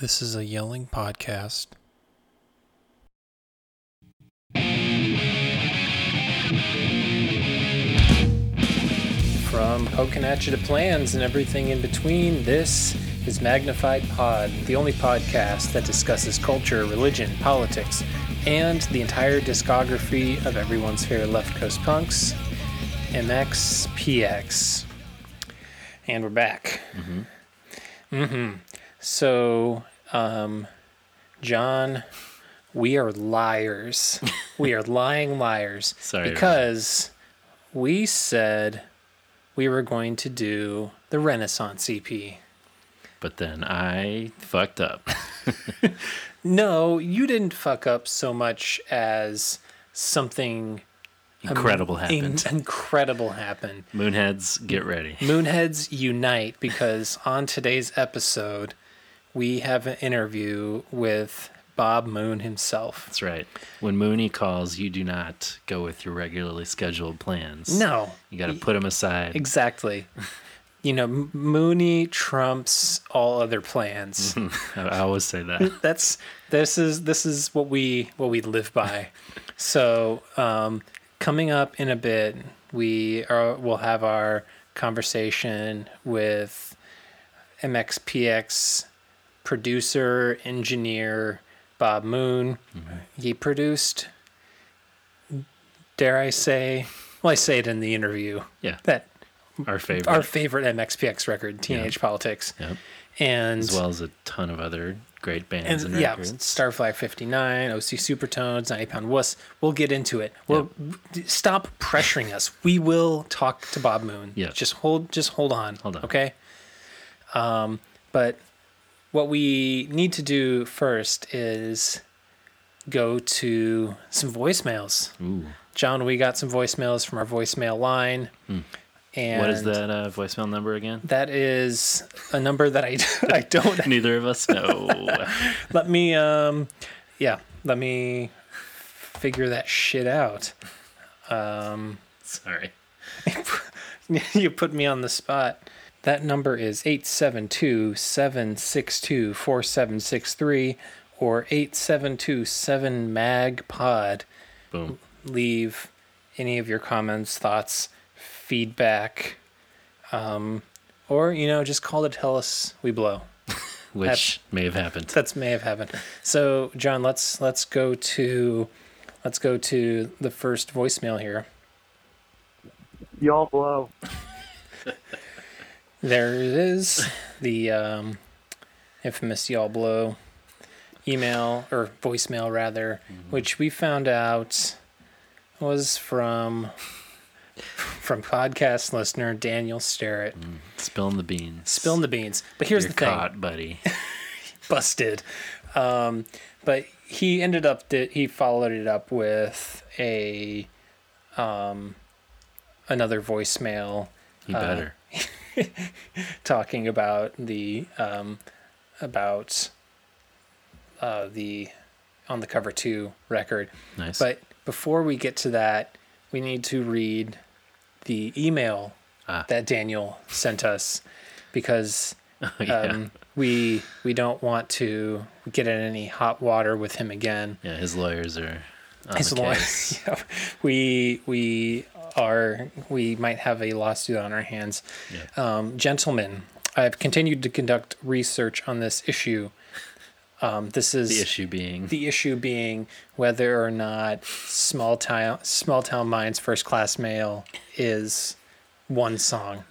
This is a yelling podcast. From Pokinatcha to plans and everything in between, this is Magnified Pod, the only podcast that discusses culture, religion, politics, and the entire discography of everyone's favorite left coast punks, MXPX. And we're back. Mm-hmm. Mm-hmm. So, um, John, we are liars. we are lying liars. Sorry, Because we said we were going to do the Renaissance EP. But then I fucked up. No, you didn't fuck up so much as something Incredible in- happened. incredible happened. Moonheads, get ready. Moonheads unite because on today's episode, we have an interview with Bob Moon himself. That's right. When Mooney calls, you do not go with your regularly scheduled plans. No, You got to put them aside. exactly. You know, Mooney trumps all other plans. I, always say that. That's this is this is what we what we live by. So, um, coming up in a bit, we are will have our conversation with MXPX producer engineer Bob Moon. He produced. Dare I say? Well, I say it in the interview Yeah. that Our favorite. our favorite MXPX record, Teenage Politics, Yep. and As well as a ton of other great bands and, and yeah, records. Starflyer 59, OC Supertones, 90 Pound Wuss. We'll get into it. Well, stop pressuring us. We will talk to Bob Moon. Yeah. Just hold just hold on. Hold on. Okay? Um, but what we need to do first is go to some voicemails. Ooh. John, we got some voicemails from our voicemail line. And Hmm. What is that uh, voicemail number again? That is a number that I, I don't Neither of us know. let me um yeah let me figure that shit out um Sorry. you put me on the spot that number is 872-762-4763 or 872-7magpod Boom. leave any of your comments thoughts feedback um or you know just call to tell us we blow Which may have happened. that's may have happened. So, John, let's let's go to let's go to the first voicemail here. Y'all blow. There it is, the um, infamous y'all blow email or voicemail rather, which we found out was from from podcast listener Daniel Starrett. Spilling the beans. Spilling the beans. But here's You're the thing. caught, buddy. busted. Um, but he ended up that he followed it up with a um, another voicemail You Uh, better. talking about the um, about uh, the on the cover two record. Nice. But before we get to that, we need to read the email Ah. that Daniel sent us because yeah. um, we we don't want to get in any hot water with him again. yeah, his lawyers are His the lawyer- case. yeah, we we are we might have a lawsuit on our hands. Yeah. Um, gentlemen, I've continued to conduct research on this issue. Um, this is The issue being the issue being whether or not small town small town minds first class mail is one song.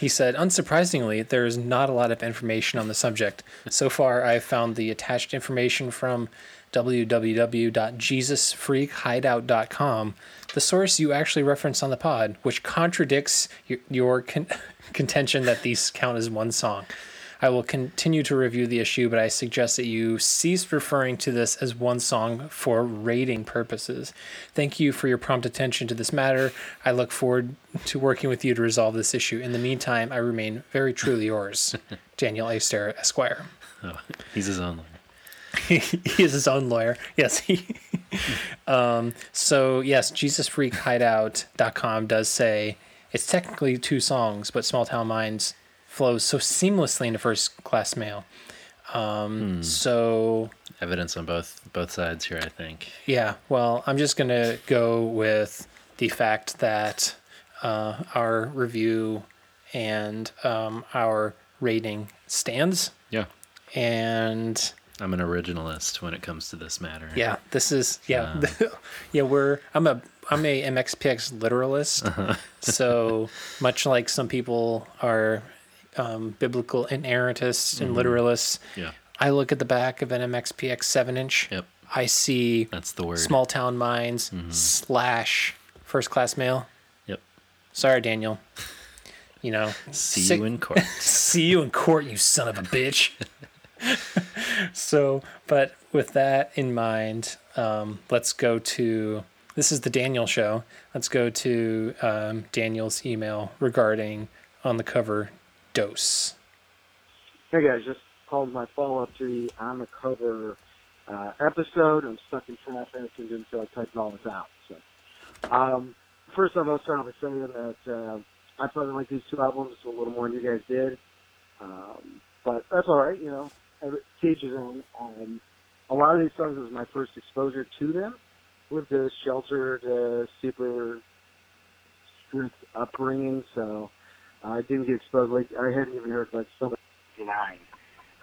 He said, unsurprisingly, there is not a lot of information on the subject. So far, I've found the attached information from www.jesusfreakhideout.com, the source you actually referenced on the pod, which contradicts your, your con- contention that these count as one song. I will continue to review the issue, but I suggest that you cease referring to this as one song for rating purposes. Thank you for your prompt attention to this matter. I look forward to working with you to resolve this issue. In the meantime, I remain very truly yours, Daniel A. Starrett, Esquire. oh, he's his own. He is his own lawyer. Yes, he. um, so yes, JesusFreakHideout.com does say it's technically two songs, but Small Town Minds flows so seamlessly into first class mail. Um, So Evidence on both both sides here, I think. Yeah, well, I'm just going to go with the fact that uh, our review and um, our rating stands. Yeah. And I'm an originalist when it comes to this matter. yeah, this is yeah, yeah. We're I'm a I'm a MXPX literalist. Uh-huh. So much like some people are um, biblical inerrantists and mm-hmm. literalists, Yeah. I look at the back of an MXPX seven inch. Yep. I see That's the word. small town minds mm-hmm. slash first class mail. Yep. Sorry, Daniel. You know, See sick- you in court. see you in court, you son of a bitch. so, but with that in mind, um, let's go to this is the Daniel show. Let's go to um, Daniel's email regarding on the cover dose. Hey guys, just called my follow up to the on the cover uh, episode. I'm stuck in traffic and didn't feel like typing all this out. So, um, first off, I'll start off by saying that uh, I probably like these two albums a little more than you guys did, um, but that's all right. You know, his own. Um, a lot of these songs was my first exposure to them with the sheltered, uh, super strict upbringing. So I didn't get exposed. Like I hadn't even heard like so nine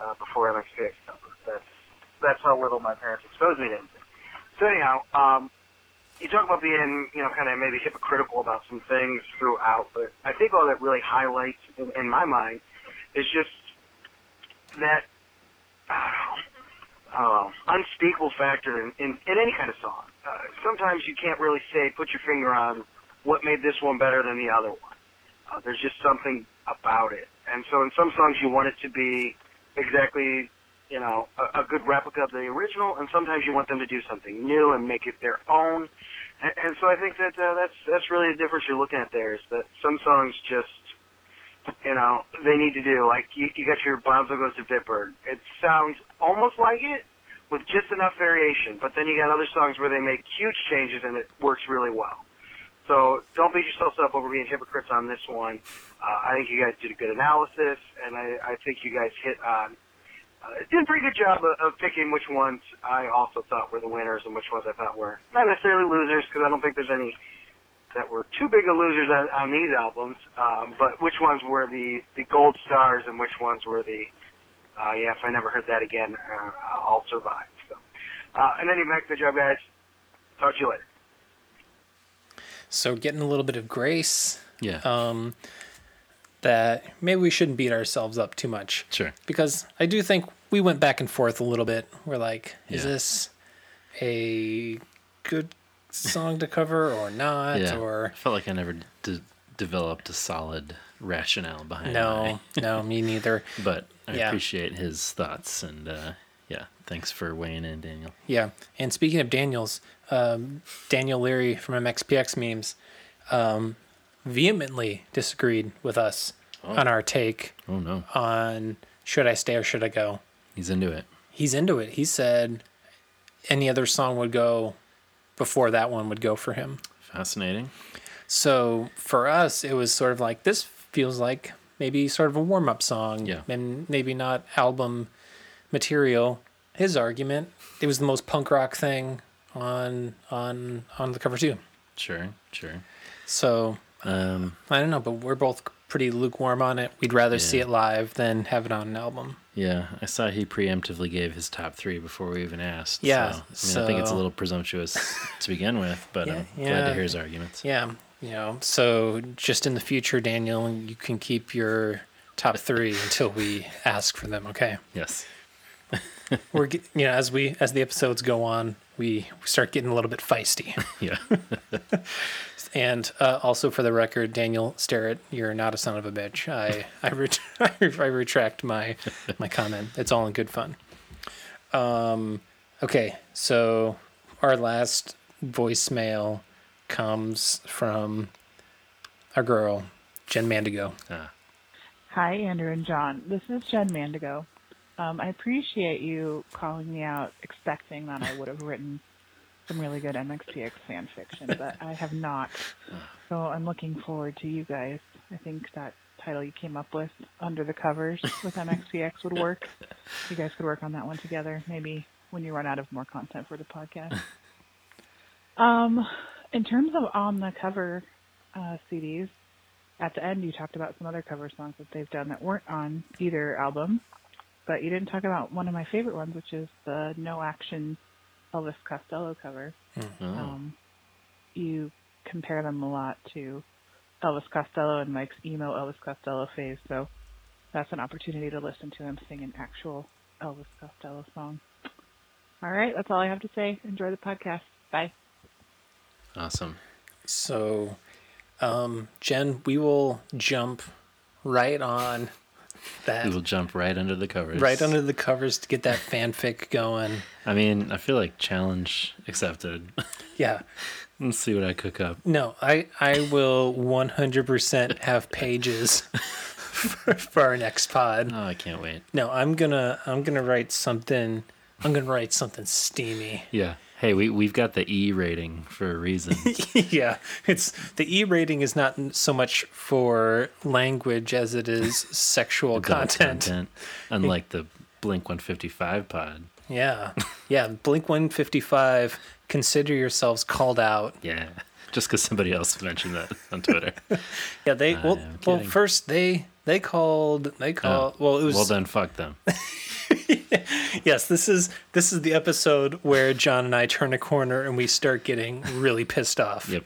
uh, before MXPX number. That's that's how little my parents exposed me to anything. So anyhow, um, you talk about being, you know, kind of maybe hypocritical about some things throughout, but I think all that really highlights in, in my mind is just that uh, unspeakable factor in, in, in any kind of song. Uh, sometimes you can't really say, put your finger on what made this one better than the other one. Uh, there's just something about it. And so in some songs you want it to be exactly, you know, a, a good replica of the original, and sometimes you want them to do something new and make it their own. And, and so I think that uh, that's that's really the difference you're looking at there is that some songs just, you know, they need to do like you, you got your Bonzo goes to Bitburg. It sounds almost like it with just enough variation, but then you got other songs where they make huge changes and it works really well. So don't beat yourselves up over being hypocrites on this one. Uh, I think you guys did a good analysis, and I, I think you guys hit on uh, did a pretty good job of, of picking which ones I also thought were the winners and which ones I thought were not necessarily losers, because I don't think there's any that were too big of losers on, on these albums. Um, but which ones were the the gold stars and which ones were the uh, yeah, if I never heard that again, uh, I'll survive. So, uh, and anyway, good job, guys. Talk to you later. So getting a little bit of grace Yeah. um, that maybe we shouldn't beat ourselves up too much. sure. because I do think we went back and forth a little bit. We're like, is Yeah. this a good song to cover or not? Yeah. Or I felt like I never d- developed a solid rationale behind no, no, me neither. but I Yeah. appreciate his thoughts and uh, yeah, thanks for weighing in, Daniel. Yeah. And speaking of Daniels, um, Daniel Leary from MXPX memes um, vehemently disagreed with us on our take Oh no, on should I stay or should I go. he's into it. He's into it. He said any other song would go before that one would go for him. Fascinating. So for us, it was sort of like this feels like maybe sort of a warm up song, Yeah. and maybe not album material. His argument, it was the most punk rock thing on on on the cover too. Sure, sure. So Um, I don't know, but we're both pretty lukewarm on it. We'd rather see it live than have it on an album. Yeah, I saw he preemptively gave his top three before we even asked. Yeah, so, I mean, I think it's a little presumptuous to begin with, but Yeah, I'm glad to hear his arguments. Yeah, you know. So just in the future, Daniel, you can keep your top three until we ask for them. Okay. Yes. we're you know as we as the episodes go on we start getting a little bit feisty Yeah. and uh, also for the record daniel starrett you're not a son of a bitch. I I, ret- I retract my my comment. It's all in good fun. Um okay so our last voicemail comes from our girl jen mandigo. Ah, Hi, Andrew and John. This is Jen Mandigo. Um, I appreciate you calling me out, expecting that I would have written some really good MXPX fan fiction, but I have not. So I'm looking forward to you guys. I think that title you came up with, Under the Covers with MXPX, would work. You guys could work on that one together, maybe when you run out of more content for the podcast. Um, in terms of on the cover uh, CDs, at the end you talked about some other cover songs that they've done that weren't on either album, but you didn't talk about one of my favorite ones, which is the No Action Elvis Costello cover. Oh. Um, you compare them a lot to Elvis Costello and Mike's emo Elvis Costello phase, so that's an opportunity to listen to him sing an actual Elvis Costello song. All right, that's all I have to say. Enjoy the podcast. Bye. awesome. So, um, Jen, we will jump right on that, will jump right under the covers. right under the covers to get that fanfic going. I mean, I feel like challenge accepted. Yeah. Let's see what I cook up. No, I I will 100% have pages for, for our next pod. Oh, I can't wait. No, I'm gonna I'm gonna write something. I'm gonna write something steamy. Yeah. Hey, we we've got the E rating for a reason. yeah, it's the E rating is not so much for language as it is sexual Adult content. Unlike the Blink 155 pod. Yeah, yeah. Blink 155. Consider yourselves called out. Yeah. Just because somebody else mentioned that on Twitter. Yeah, they well, well first they they called they Oh, called well it was well then, fuck them. yes this is this is the episode where John and I turn a corner and we start getting really pissed off. Yep.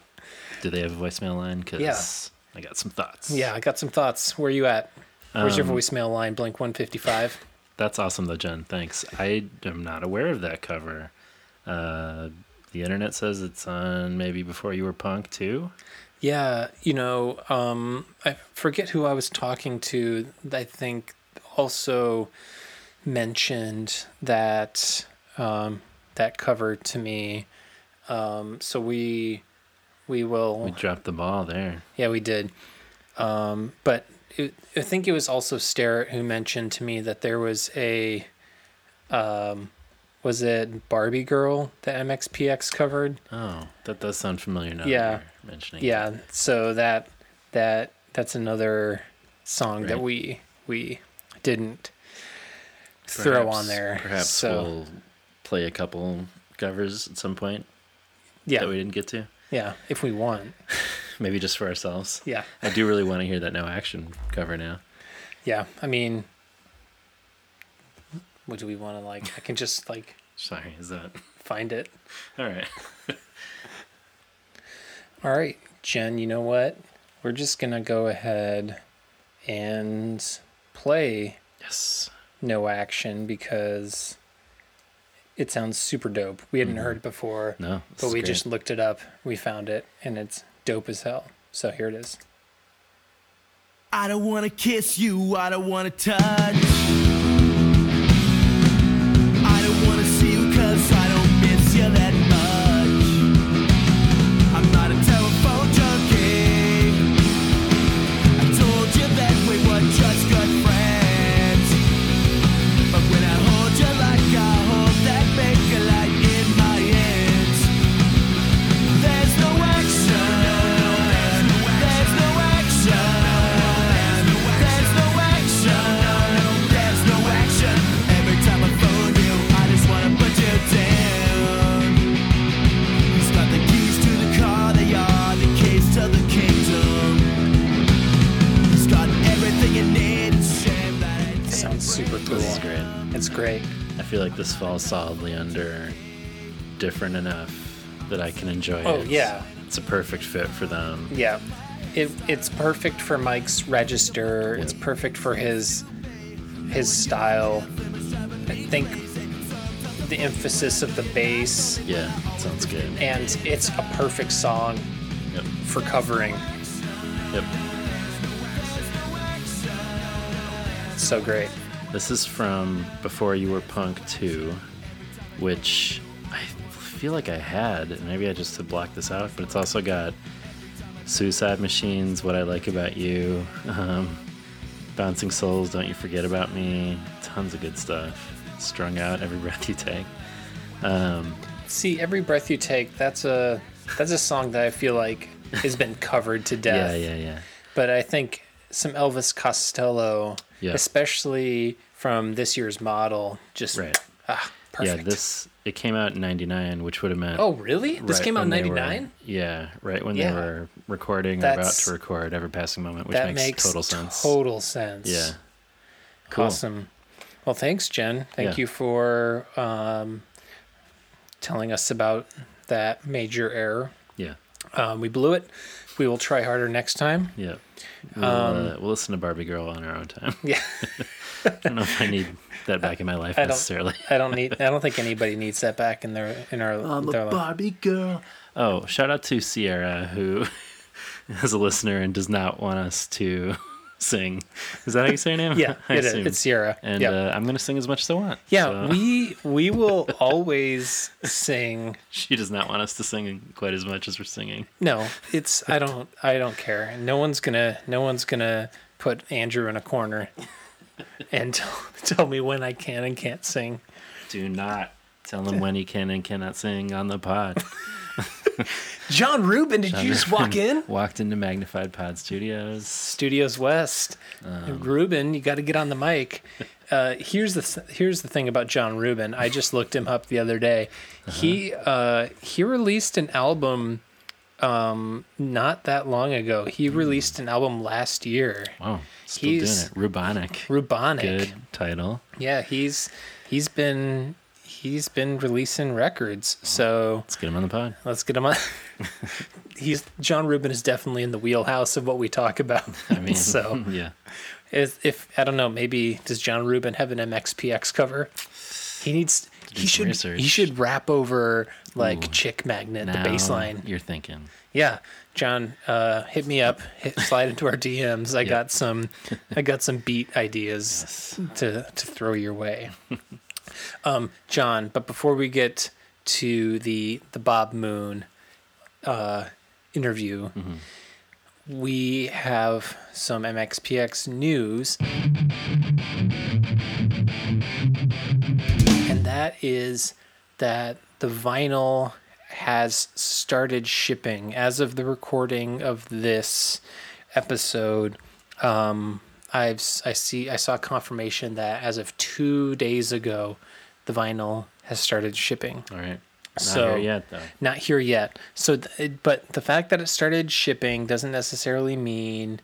Do they have a voicemail line? Because Yeah. I got some thoughts. Yeah, I got some thoughts. Where you at? Where's your Um, voicemail line? Blink 155. That's awesome, though, Jen. Thanks. I am not aware of that cover. Uh, the internet says it's on maybe before you were punk too. Yeah, you know, um, I forget who I was talking to. I think also mentioned that um, that cover to me. Um, so we we will. We dropped the ball there. Yeah, we did. Um, but it, I think it was also Starrett who mentioned to me that there was a, um, was it Barbie Girl that MXPX covered? Oh, that does sound familiar now. Yeah. you're mentioning. Yeah. So that that that's another song that we we didn't throw on there. Perhaps so we'll play a couple covers at some point yeah, that we didn't get to. yeah, if we want. Maybe just for ourselves. Yeah, I do really want to hear that no action cover now. yeah. I mean, what do we want to like? I can just like Sorry, is that find it. all right? All right, Jen, you know what? We're just going to go ahead and play Yes. No Action because it sounds super dope. We hadn't mm-hmm. heard it before, No. but we great. just looked it up. We found it, and it's dope as hell. So here it is. I don't wanna kiss you, I don't wanna touch. Like this falls solidly under different enough that I can enjoy Oh, it. yeah. It's a perfect fit for them. Yeah. It, it's perfect for Mike's register. It's perfect for his his style. I think the emphasis of the bass Yeah, sounds good. and it's a perfect song Yep. for covering. Yep. It's so great. This is from Before You Were Punk 2, which I feel like I had. Maybe I just had blocked this out, but it's also got Suicide Machines, What I Like About You, um, Bouncing Souls, Don't You Forget About Me, tons of good stuff. Strung Out, Every Breath You Take. Um, See, every breath you take, that's a that's a song that I feel like has been covered to death. yeah, yeah, yeah. But I think some Elvis Costello, Yeah. especially from this year's model. Just Right. ah, perfect. Yeah, this it came out in '99, which would have meant. Oh, really? This came out in when they were- '99. Yeah, right when Yeah. they were recording or about to record Ever Passing Moment, which makes, makes total sense. Total sense. Yeah. Cool. Awesome. Well, thanks, Jen. Thank Yeah. you for um, telling us about that major error. Yeah. Um, we blew it. We will try harder next time. Yeah. We'll, Um, uh, we'll listen to Barbie Girl on our own time. Yeah. I don't know if I need that back in my life I necessarily. I don't need. I don't think anybody needs that back in their in our. their life. Barbie girl. Oh, shout out to Sierra who is a listener and does not want us to sing. Is that how you say her name? Yeah, I it is. It's Sierra. And Yep. uh, I'm gonna sing as much as I want. yeah, So we we will always sing. she does not want us to sing quite as much as we're singing. No, it's I don't I don't care. No one's gonna no one's gonna put Andrew in a corner and tell, tell me when I can and can't sing. Do not tell him when he can and cannot sing on the pod. John Rubin, did you just walk in? Walked into Magnified Pod Studios. Studios West. Um, Rubin, you got to get on the mic. Uh, here's the th- here's the thing about John Rubin. I just looked him up the other day. He uh, he released an album um, not that long ago. He released an album last year. Wow, still He's- doing it. Rubonic. Rubonic. Good title. Yeah, he's he's been he's been releasing records. So Let's get him on the pod. let's get him on. he's John Rubin is definitely in the wheelhouse of what we talk about. I mean, so yeah. if, if I don't know, maybe does John Rubin have an MXPX cover? He needs. He should. research. He should rap over like Ooh. Chick Magnet, the Now bass line. You're thinking. Yeah, John, uh, hit me up. Hit, slide into our DMs. I got some. I got some beat ideas to to throw your way. Um, John, but before we get to the the Bob Moon uh, interview, we have some MXPX news, and that is that the vinyl has started shipping as of the recording of this episode. Um, I've I see I saw confirmation that as of two days ago, the vinyl has started shipping. All right. Not So- here yet, though. Not here yet. So, th- it- but the fact that it started shipping doesn't necessarily mean,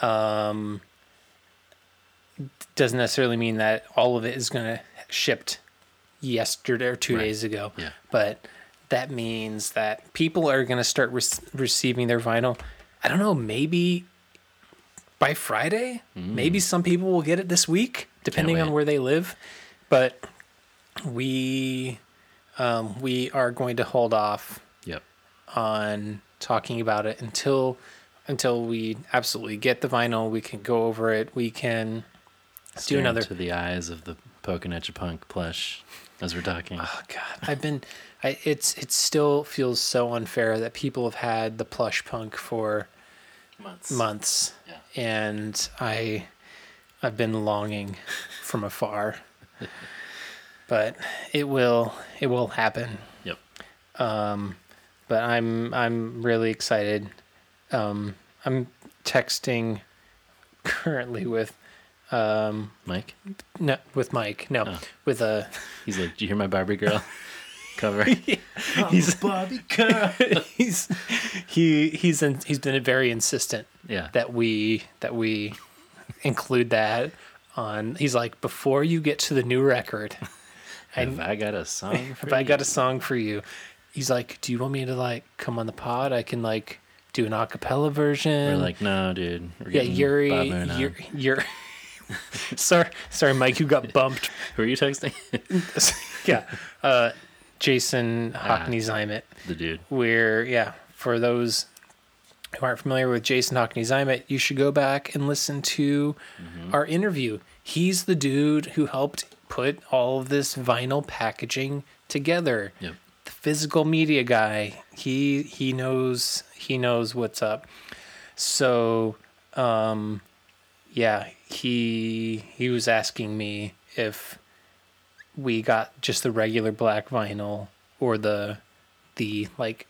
um, doesn't necessarily mean that all of it is going to shipped yesterday or two Right. days ago. Yeah. But that means that people are going to start re- receiving their vinyl. I don't know, maybe by Friday. Maybe some people will get it this week, depending on Mm. where they live. But we um, we are going to hold off Yep. on talking about it until until we absolutely get the vinyl. We can go over it. We can do Stare another. into the eyes of the Pokinatcha Punk plush as we're talking. Oh God, I've been. I it's it still feels so unfair that people have had the plush punk for Months. months, Yeah. and I I've been longing from afar. but it will it will happen. Yep. but I'm I'm really excited. Um, I'm texting currently with um Mike, no with Mike no Oh. with a he's like, do you hear my Barbie girl cover?" he's Bobby girl. he's he he's in, he's been very insistent yeah. that we that we include that on. He's like before you get to the new record. Have I got a song for if I you? got a song for you, he's like, "Do you want me to like come on the pod? I can like do an acapella version." We're like, no, dude. We're yeah, Yuri, Yuri, Bob Moon on." you're, you're sorry, sorry, Mike, you got bumped. Who are you texting? yeah, uh, Jason Ah. Hockney Zymet. the dude. Where, yeah, for those who aren't familiar with Jason Hockney Zimet, you should go back and listen to Mm-hmm. our interview. He's the dude who helped put all of this vinyl packaging together. Yep. the physical media guy he he knows he knows what's up so um yeah he he was asking me if we got just the regular black vinyl or the the like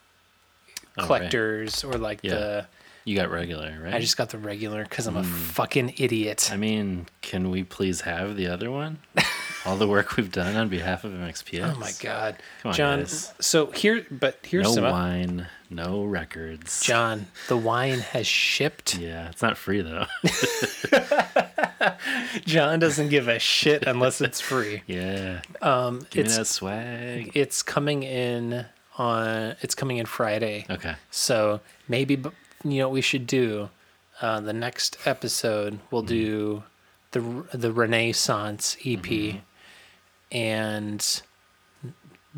Oh, right. collectors or like Yeah. the You got regular, right? I just got the regular because I'm a fucking idiot. I mean, can we please have the other one? All the work we've done on behalf of MXPX. Oh my god, Come on, John. guys. So here, but here's No some. wine, no records. John, the wine has shipped. Yeah, it's not free though. John doesn't give a shit unless it's free. yeah. Um, Give me it's that swag. it's coming in on. It's coming in Friday. Okay. So maybe you know what we should do. Uh, the next episode we'll Mm-hmm. do the the Renaissance EP, Mm-hmm. And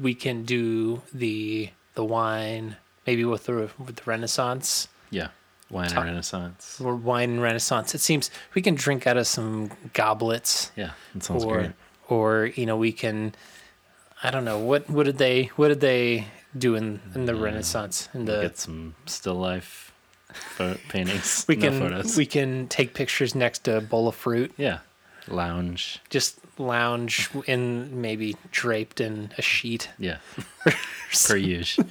we can do the the wine maybe with the with the Renaissance Yeah. Wine and Renaissance. or wine and Renaissance. It seems we can drink out of some goblets, Yeah, that sounds or great. or you know we can. I don't know what what did they what did they do in in the mm, Renaissance in the Get some still life pho- paintings. we no can photos. we can take pictures next to a bowl of fruit yeah. Lounge. just lounge in maybe draped in a sheet Yeah. per usual.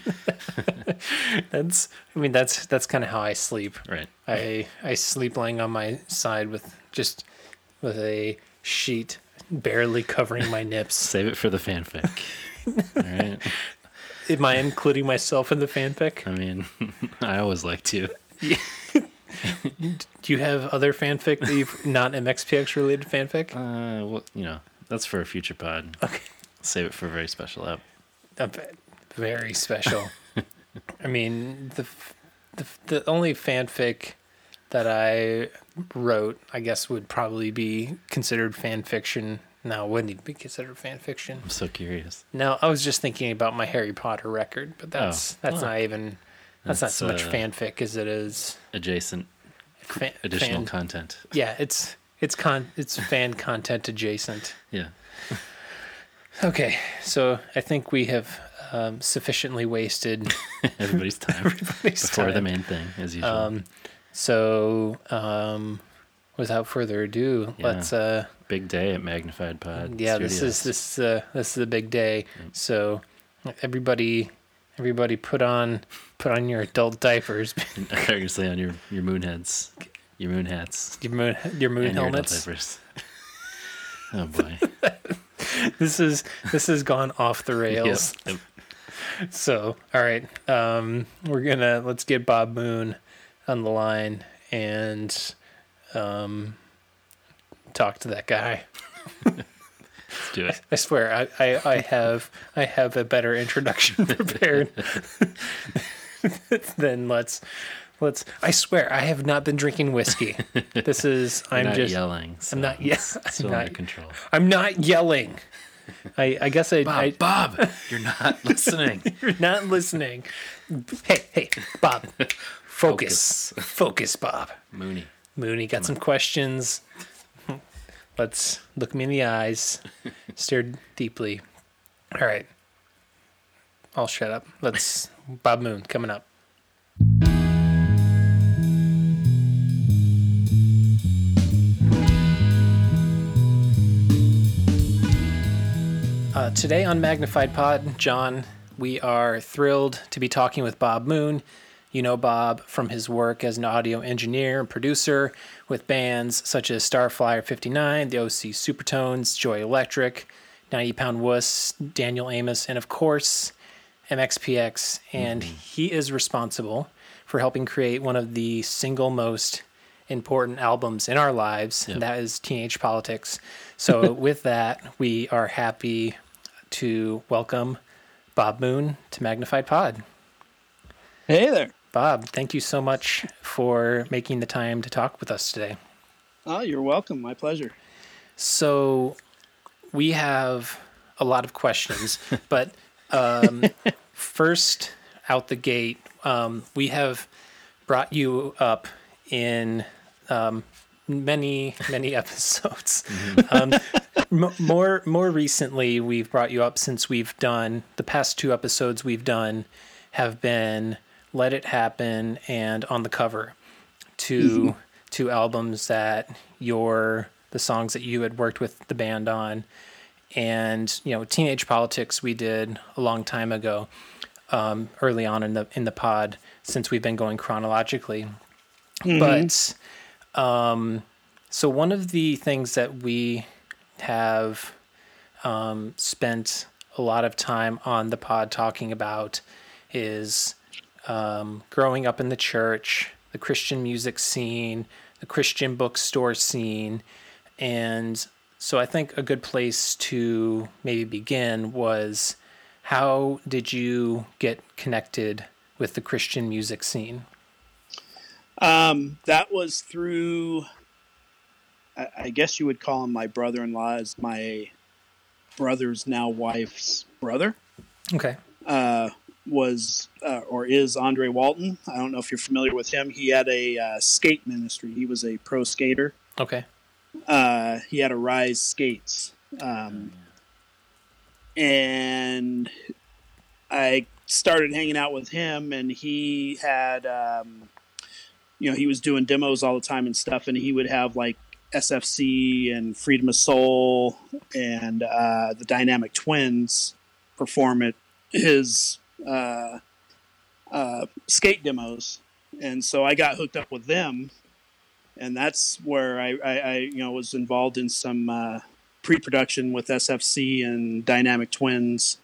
that's i mean that's that's kind of how i sleep Right. i i sleep laying on my side with just with a sheet barely covering my nips Save it for the fanfic. All right. am i including myself in the fanfic I mean, I always like to. Do you have other fanfic that you've not mxpx related fanfic Uh, well, you know, that's for a future pod. okay Save it for a very special app. Uh, very special. I mean, the, f- the f- the only fanfic that I wrote, I guess, would probably be considered fan fiction. No, wouldn't even be considered fan fiction. I'm so curious. No, I was just thinking about my Harry Potter record, but that's Oh. that's Oh. not even that's, not so much uh, fanfic as it is Adjacent fan, additional fan- content. yeah, it's it's con it's fan content adjacent. Yeah. Okay, so I think we have um, sufficiently wasted Everybody's time everybody's before the main thing, as usual. Um, so, um, without further ado, Yeah. let's. Uh, Big day at Magnified Pod. yeah, this is Studios. this uh, this is a big day. So, everybody, everybody, put on put on your adult diapers, I thought you gonna say on your your moon heads, your moon hats, your moon your moon and your adult helmets. diapers. Oh boy. This is this has gone off the rails. Yep. So, all right, um, we're gonna let's get Bob Moon on the line and um, talk to that guy. Let's do it. I swear, I, I, I have I have a better introduction prepared than let's let's. I swear, I have not been drinking whiskey. This is I'm just yelling. I'm not so yes it's I'm not, under control. I'm not yelling. I I guess I, I Bob, you're not listening. you're not listening. Hey hey Bob, focus focus Bob. Mooney. Mooney got some questions. Let's look me in the eyes, stare deeply. All right. I'll shut up. Let's Bob Moon coming up. Uh, today on Magnified Pod, John, we are thrilled to be talking with Bob Moon. You know Bob from his work as an audio engineer and producer with bands such as Starflyer 59, the OC Supertones, Joy Electric, 90 Pound Wuss, Daniel Amos, and of course, MXPX. And mm-hmm. he is responsible for helping create one of the single most important albums in our lives, Yep. and that is Teenage Politics. So, with that, we are happy to welcome Bob Moon to Magnified Pod. Hey there. Bob, thank you so much for making the time to talk with us today. Oh, you're welcome. My pleasure. So, we have a lot of questions, but um, first out the gate, um, we have brought you up in um, many, many episodes. Um, m- more, more recently, we've brought you up since we've done the past two episodes we've done have been "Let It Happen" and "On the Cover," two two albums that your the songs that you had worked with the band on, and you know, "Teenage Politics" we did a long time ago, um, early on in the in the pod since we've been going chronologically. But um, so one of the things that we have um, spent a lot of time on the pod talking about is um, growing up in the church, the Christian music scene, the Christian bookstore scene. And so I think a good place to maybe begin was how did you get connected with the Christian music scene? Um, that was through, I, I guess you would call him my brother-in-law, is my brother's now wife's brother. Okay. Uh, was uh, or is Andre Walton. I don't know if you're familiar with him. He had a uh, skate ministry. He was a pro skater. Okay. Uh, he had a Rise Skates, um, and I started hanging out with him, and he had, um, you know, he was doing demos all the time and stuff, and he would have like SFC and Freedom of Soul and uh, the Dynamic Twins perform at his uh, uh, skate demos, and so I got hooked up with them, and that's where I, I, I you know was involved in some uh, pre-production with SFC and Dynamic Twins,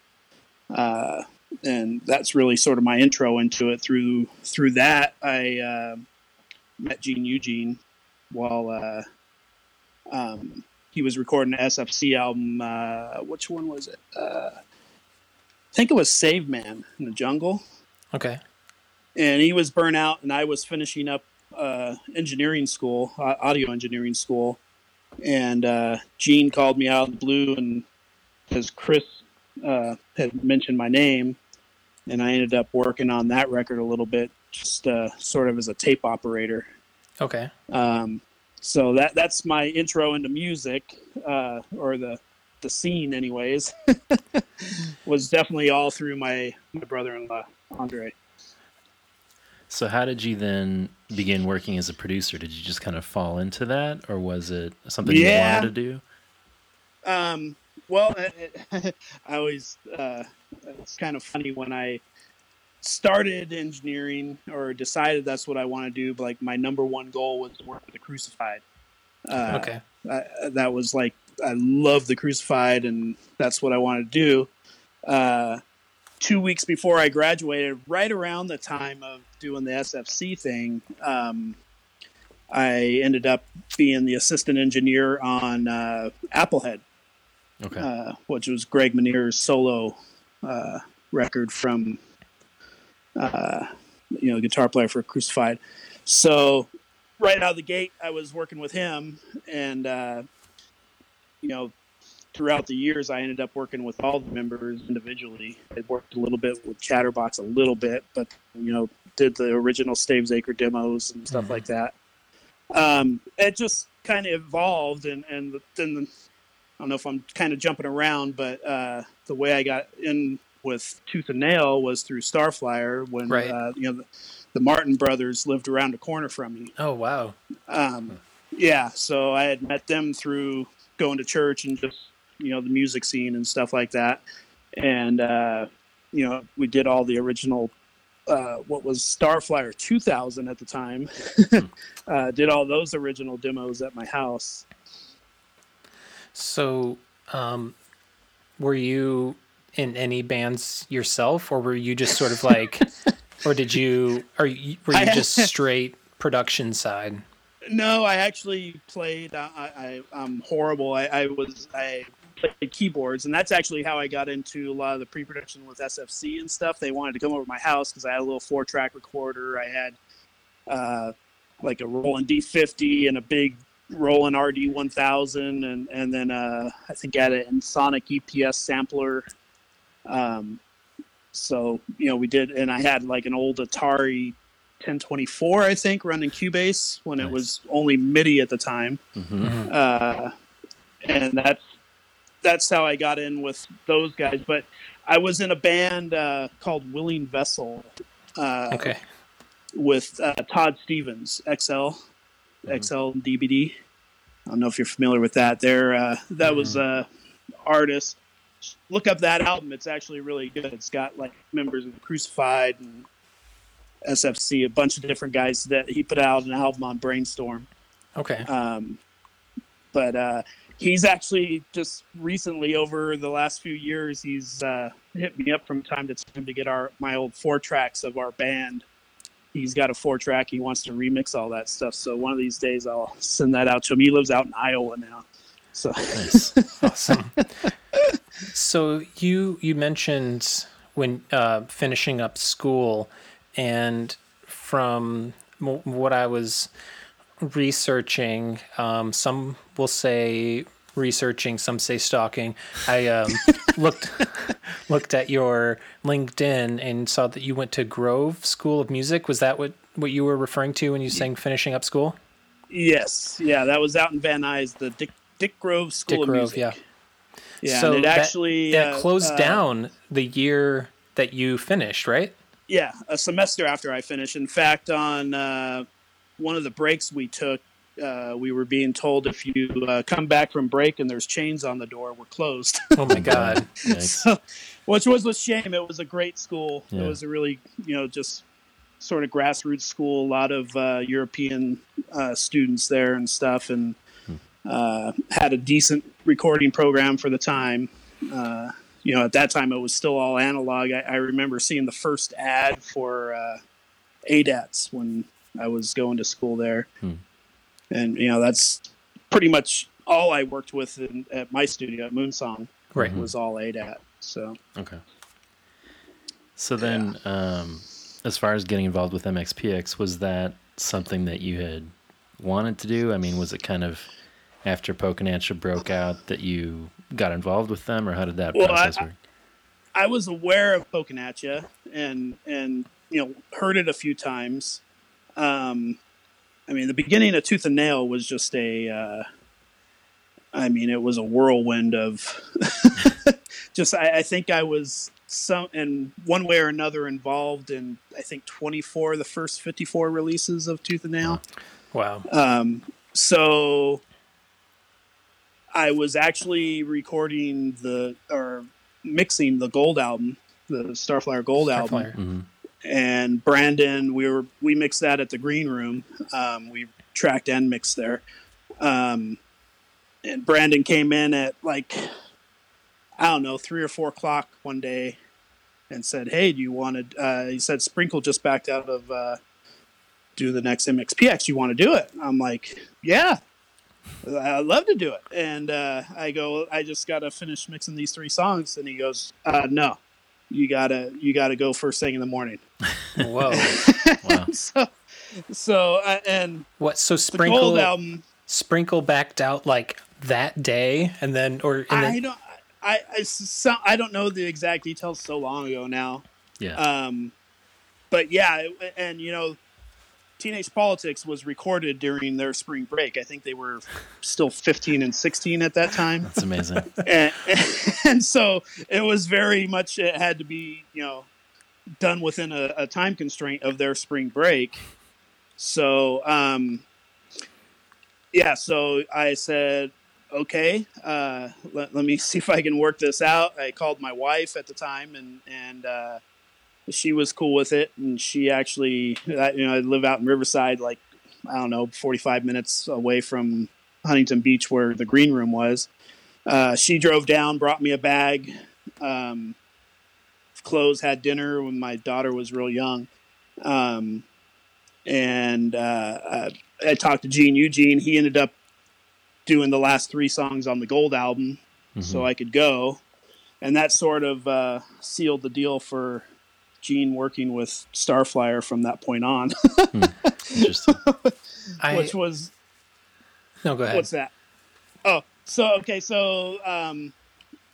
uh, and that's really sort of my intro into it. Through through that, I uh, met Gene Eugene while uh, um, he was recording an SFC album. Uh, which one was it? Uh, I think it was Save Man in the Jungle Okay. and he was burnt out, and I was finishing up uh, engineering school, uh, audio engineering school, and uh, Gene called me out of the blue, and because Chris uh, had mentioned my name, and I ended up working on that record a little bit, just uh, sort of as a tape operator. Okay. Um, so that that's my intro into music, uh, or the the scene, anyways. was definitely all through my my brother-in-law Andre. So how did you then begin working as a producer? Did you just kind of fall into that, or was it something Yeah. you wanted to do? Um, well, I always uh, it's kind of funny when I started engineering or decided that's what I want to do. But like my number one goal was to work with the Crucified. Uh, Okay. I, that was like I love the Crucified, and that's what I wanted to do. Uh, two weeks before I graduated, right around the time of doing the SFC thing, um, I ended up being the assistant engineer on uh, Applehead Okay. uh, which was Greg Minier's solo uh, record from, uh, you know, guitar player for Crucified. So right out of the gate, I was working with him, and uh, you know, throughout the years, I ended up working with all the members individually. I worked a little bit with Chatterbox, a little bit, but you know, did the original Stavesacre demos and stuff Mhm. like that. Um, it just kind of evolved, and and then the, I don't know if I'm kind of jumping around, but uh, the way I got in with Tooth and Nail was through Starflyer when Right. uh, you know the, the Martin brothers lived around the corner from me. Oh wow. Um, yeah, so I had met them through going to church and just you know the music scene and stuff like that, and uh, you know we did all the original. Uh, what was Starflyer 2000 at the time? uh, did all those original demos at my house. So, um, were you in any bands yourself, or were you just sort of like, or did you, or you, were you just straight production side? No, I actually played. I, I, I'm horrible. I, I was I played keyboards, and that's actually how I got into a lot of the pre-production with SFC and stuff. They wanted to come over to my house because I had a little four-track recorder. I had uh, like a Roland D50 and a big Roland RD1000, and and then uh, I think I had Ensoniq EPS sampler. Um, so you know we did, and I had like an old Atari 1024, I think, running Cubase when it was only MIDI at the time, hmm uh, and that's that's how I got in with those guys. But I was in a band uh, called Willing Vessel uh, Okay. with uh, Todd Stevens, XL, XL DBD. I don't know if you're familiar with that. There, uh, that was uh, artist. Look up that album; it's actually really good. It's got like members of Crucified and SFC, a bunch of different guys that he put out an album on Brainstorm. Okay. Um, but uh, he's actually just recently, over the last few years, he's uh, hit me up from time to time to get our my old four tracks of our band. He's got a four track. He wants to remix all that stuff. So one of these days, I'll send that out to him. He lives out in Iowa now. So Nice. awesome. so you you mentioned when uh, finishing up school, and from what I was researching, um, some will say researching, some say stalking. I um, looked looked at your LinkedIn and saw that you went to Grove School of Music. Was that what what you were referring to when you saying finishing up school? yes, yeah, that was out in Van Nuys, the Dick Dick Grove School Dick of Grove, Music. yeah. Yeah, so and it actually that uh, closed uh, down the year that you finished, right? Yeah, a semester after I finished. In fact, on uh, one of the breaks we took, uh, we were being told if you uh, come back from break and there's chains on the door, we're closed. Oh my god. So, which was a shame. It was a great school. Yeah. It was a really, you know, just sort of grassroots school. A lot of uh, European uh, students there and stuff, and uh, had a decent recording program for the time. Uh, you know, at that time it was still all analog. I, I remember seeing the first ad for uh, ADATs when I was going to school there, Hmm. and you know that's pretty much all I worked with in, at my studio at Moonsong Right. was all ADAT. So Okay. So then, um, as far as getting involved with MXPX, was that something that you had wanted to do? I mean, was it kind of after Pokinatcha broke out that you got involved with them, or how did that Well, I- process work? I was aware of Pokinatcha and and you know heard it a few times. Um, I mean, the beginning of Tooth and Nail was just a. Uh, I mean, it was a whirlwind of. just, I, I think I was some in one way or another involved in. I think twenty four of the first fifty four releases of Tooth and Nail. Wow. Um, so I was actually recording the or mixing the Gold album, the Starflyer Gold album, Starflyer. And Brandon, we were we mixed that at the Green Room. Um, we tracked and mixed there, um, and Brandon came in at like I don't know three or four o'clock one day, and said, "Hey, do you want to?" Uh, he said, "Sprinkle just backed out of uh, do the next MXPX. You want to do it?" I'm like, "Yeah." I'd love to do it, and uh, I go. I just gotta finish mixing these three songs, and he goes, uh, "No, you gotta you gotta go first thing in the morning." Whoa. Wow. so, so uh, and What? So sprinkle Gold album, sprinkle backed out like that day, and then or and I then, don't, I, I, so, I don't know the exact details. So long ago now, Yeah. um, but yeah, and you know, Teenage Politics was recorded during their spring break. I think they were still 15 and 16 at that time. That's amazing. and, and so it was very much it had to be you know done within a, a time constraint of their spring break so um yeah so i said okay uh let, let me see if i can work this out i called my wife at the time and and uh she was cool with it and she actually I- you know i live out in riverside like i don't know 45 minutes away from huntington beach where the green room was uh, she drove down, brought me a bag, um, clothes, had dinner when my daughter was real young. Um, and uh, uh, I talked to Gene Eugene. He ended up doing the last three songs on the Gold album so I could go. And that sort of uh, sealed the deal for Gene working with Starflyer from that point on, Interesting. I which was no go ahead. What's that? Oh, so okay, so um,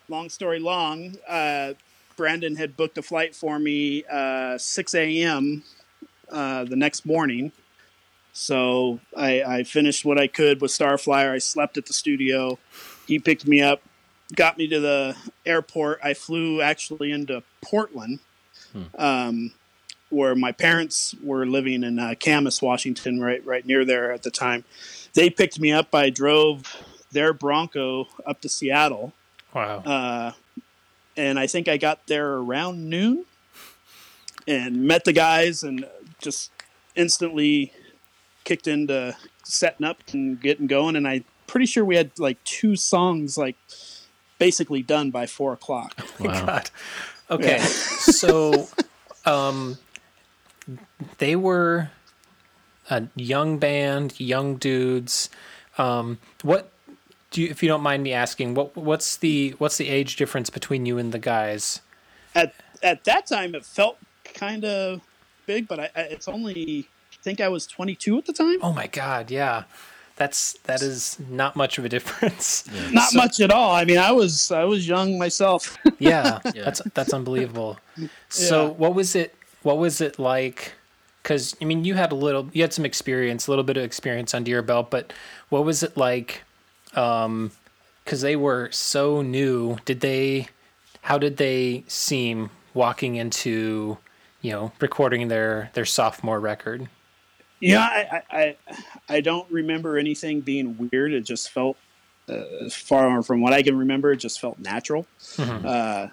long story long, uh, Brandon had booked a flight for me uh, 6 a.m. Uh, the next morning. So I, I finished what I could with Starflyer. I slept at the studio. He picked me up, got me to the airport. I flew actually into Portland, um, where my parents were living in uh, Camas, Washington, right right near there at the time. They picked me up. I drove their Bronco up to Seattle, wow. uh, and I think I got there around noon, and met the guys and just instantly kicked into setting up and getting going. And I'm pretty sure we had like two songs like basically done by four o'clock. Wow. God. Okay, Yeah. so um, they were a young band, young dudes. Um, what do you, if you don't mind me asking, what what's the what's the age difference between you and the guys? At at that time, it felt kind of big, but I, I, it's only I think I was 22 at the time. Oh my God, yeah, that's that is not much of a difference. Not so- much at all. I mean, I was I was young myself. Yeah, Yeah. that's that's unbelievable. So Yeah. what was it? What was it like? Because I mean, you had a little, you had some experience, a little bit of experience under your belt, but what was it like? Um, because they were so new. Did they? How did they seem walking into, you know, recording their their sophomore record? Yeah, I, I, I, don't remember anything being weird. It just felt, uh, far from what I can remember, it just felt natural. Uh,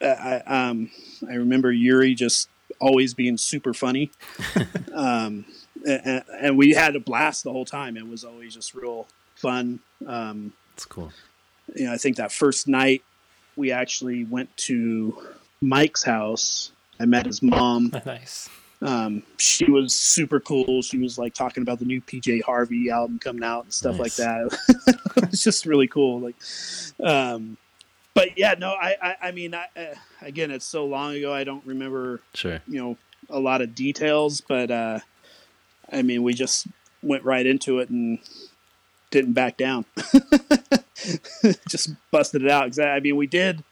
I, I, um, I remember Yuri just always being super funny, um, and, and we had a blast the whole time. It was always just real fun. Um, That's cool. you know, I think that first night we actually went to Mike's house. I met his mom nice. Um, she was super cool. She was like talking about the new PJ Harvey album coming out and stuff like that. it's just really cool. Like, um, but yeah, no, I, I, I mean, I, uh, again, it's so long ago. I don't remember, Sure. you know, a lot of details, but, uh, I mean, we just went right into it and didn't back down. just busted it out. I mean, we did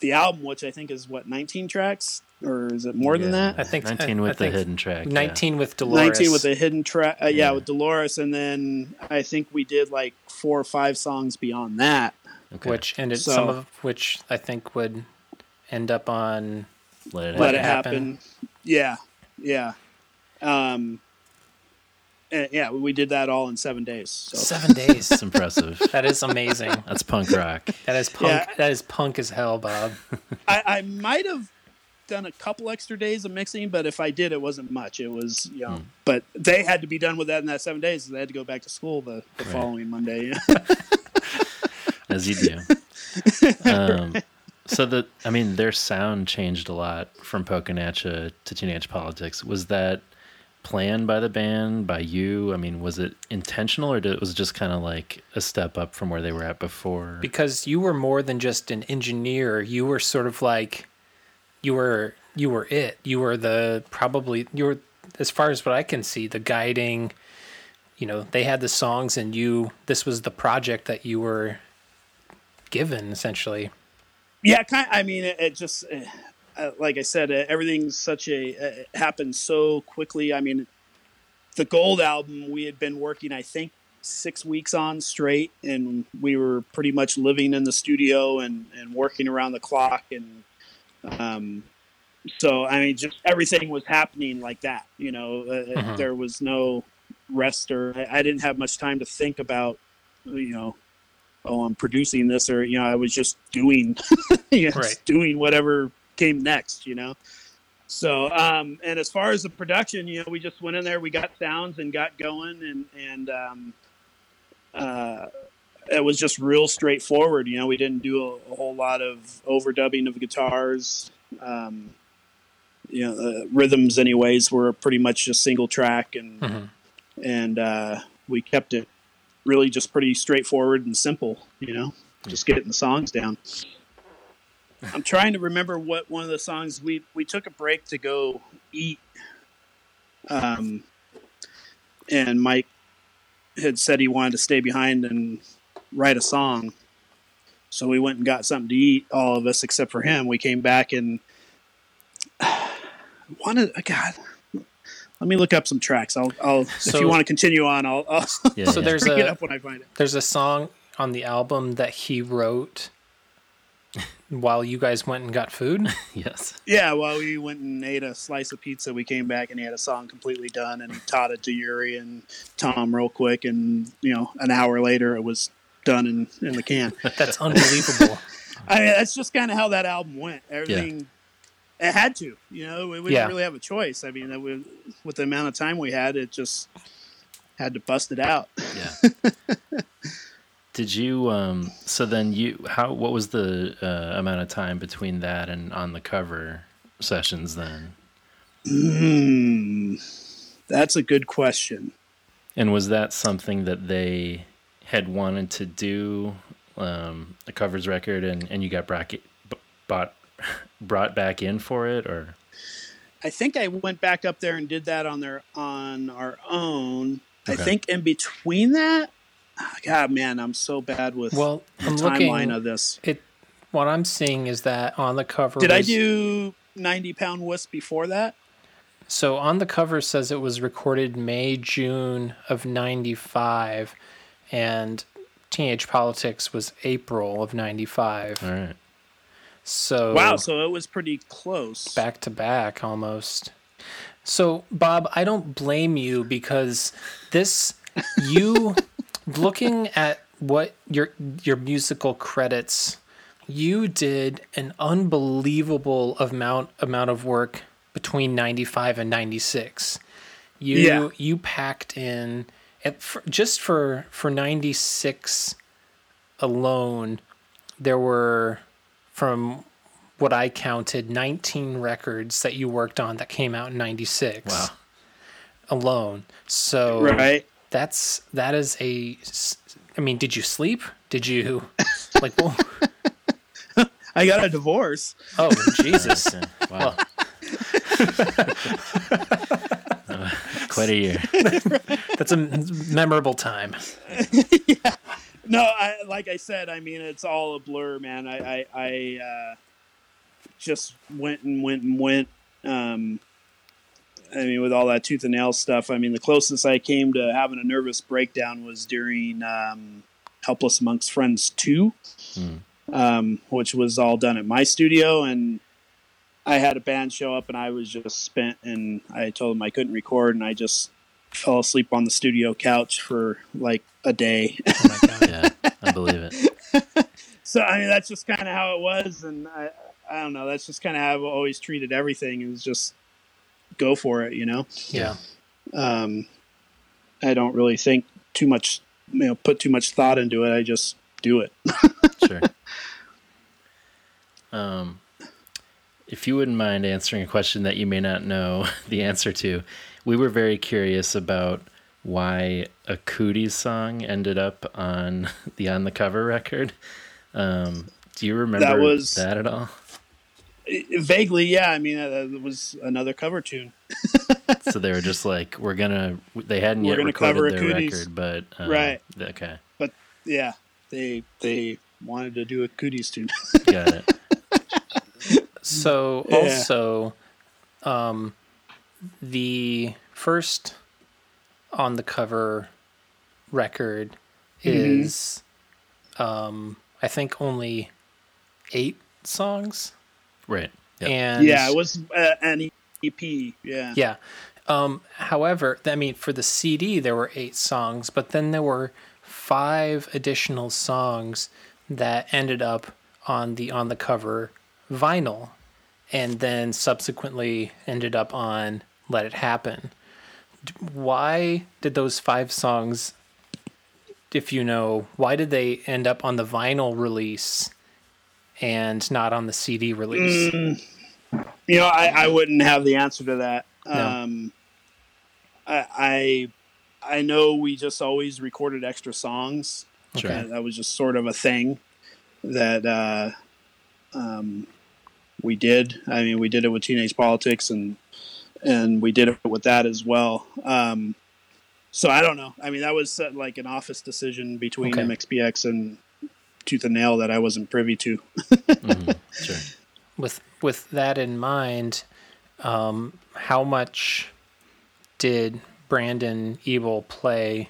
the album, which I think is what, 19 tracks or is it more than that? I think 19 I- with I the hidden track. yeah. 19 with Dolores. 19 with a hidden track. Uh, yeah, Yeah. with Dolores. And then I think we did like four or five songs beyond that. Okay. which ended So- some of which I think would end up on Let it Let Let it It happen. Happen. Yeah. Yeah. Um, yeah, we did that all in seven days. So. seven days. It's impressive. That is amazing. That's punk rock. That is punk. Yeah. That is punk as hell, Bob. I, I might have done a couple extra days of mixing, but if I did, it wasn't much. It was, you know, but they had to be done with that in that seven days. They had to go back to school the, the Right. following Monday. as you do. Um, so the, I mean, their sound changed a lot from Pokinatcha to Teenage Politics. Was that planned by the band, by you? I mean, was it intentional, or did, was it just kind of like a step up from where they were at before? Because you were more than just an engineer. You were sort of like you were you were it. You were the probably you were as far as what I can see, the guiding you know, they had the songs and you this was the project that you were given essentially. Yeah, kind. I mean, it, it just uh, uh, like I said, uh, everything's such a uh, happened so quickly. I mean, the Gold album we had been working, I think, six weeks on straight, and we were pretty much living in the studio and and working around the clock, and um, so I mean, just everything was happening like that. You know, uh, Mhm. there was no rest, or I, I didn't have much time to think about, you know. Oh, I'm producing this, or you know, I was just doing you know, Right. just doing whatever came next, you know. So, um, and as far as the production, you know, we just went in there, we got sounds and got going, and and um, uh, it was just real straightforward. You know, we didn't do a, a whole lot of overdubbing of guitars. Um, you know, the rhythms, anyways, were pretty much just single track, and Mhm. and uh, we kept it really just pretty straightforward and simple. You know, just getting the songs down. I'm trying to remember what one of the songs we we took a break to go eat, um, and Mike had said he wanted to stay behind and write a song. So we went and got something to eat, all of us except for him. We came back and wanted. Uh, God, let me look up some tracks. I'll, I'll if you want to continue on, I'll, I'll Yeah, So yeah. there's bring it a up when I find it. there's a song on the album that he wrote while you guys went and got food. yes. Yeah, while we went and ate a slice of pizza. We came back and he had a song completely done, and he taught it to Yuri and Tom real quick, and you know, an hour later, it was done in, in the can. That's unbelievable. I mean, that's just kind of how that album went. Everything, it had to. You know, we, we Yeah. didn't really have a choice. I mean, that we, with the amount of time we had, it just had to bust it out. Yeah. Did you um so then you how what was the uh, amount of time between that and on the cover sessions then? Hmm, that's a good question. And was that something that they had wanted to do um a covers record and and you got bracket b- bought brought back in for it or I think I went back up there and did that on their on our own. I think in between that, ah, God, man, I'm so bad with Well, the I'm timeline looking. of this. It. What I'm seeing is that on the cover. Did I do 90 pound wuss before that? So on the cover says it was recorded May June of '95, and Teenage Politics was April of '95. all right. So Wow, so it was pretty close. back to back almost. So Bob, I don't blame you because this you looking at what your your musical credits, you did an unbelievable amount amount of work between 95 and 96. You Yeah. you packed in at, for, just for for 96 alone there were from what I counted 19 records that you worked on that came out in 96 Wow. alone. So right? that's that is a s- I mean, did you sleep? Did you like well, I got a divorce. oh Jesus. Wow. quite a year. That's a memorable time. No, I, like I said, I mean it's all a blur, man. I I, I uh, just went and went and went. Um, I mean, with all that tooth and nail stuff, I mean, the closest I came to having a nervous breakdown was during um, Helpless Amongst Friends two, Hmm. um, which was all done at my studio, and I had a band show up, and I was just spent, and I told them I couldn't record, and I just fell asleep on the studio couch for like a day. Oh my god. Yeah, I believe it. so I mean that's just kind of how it was, and I I don't know. That's just kind of how I've always treated everything. Is just go for it, you know. Yeah. Um, I don't really think too much, you know, put too much thought into it. I just do it. Sure. Um, if you wouldn't mind answering a question that you may not know the answer to, we were very curious about why a Cooties song ended up on the on the cover record. Um, do you remember That was- that at all? Vaguely, yeah. I mean, it was another cover tune. so they were just like, we're gonna. They hadn't We're yet recorded their record, but um, Right. Okay, But Yeah, they they wanted to do a cooties tune. got it. So Yeah. also, um, the first on the cover record Mm-hmm. is, um, I think only eight songs, Right. Yep. and yeah, it was uh, an EP. Yeah. yeah. Um, however, I mean, for the CD, there were eight songs, but then there were five additional songs that ended up on the on the cover vinyl, and then subsequently ended up on Let It Happen. Why did those five songs, if you know, why did they end up on the vinyl release and not on the CD release? Mm, you know, I, I wouldn't have the answer to that. No. Um, I, I I know we just always recorded extra songs. That was just sort of a thing that uh, um, we did. I mean, we did it with Teenage Politics, and and we did it with that as well. Um, so I don't know. I mean, that was uh, like an office decision between Okay. MXPX and Tooth and Nail that I wasn't privy to. Mhm. Sure. with with that in mind, um, how much did Brandon Ebel play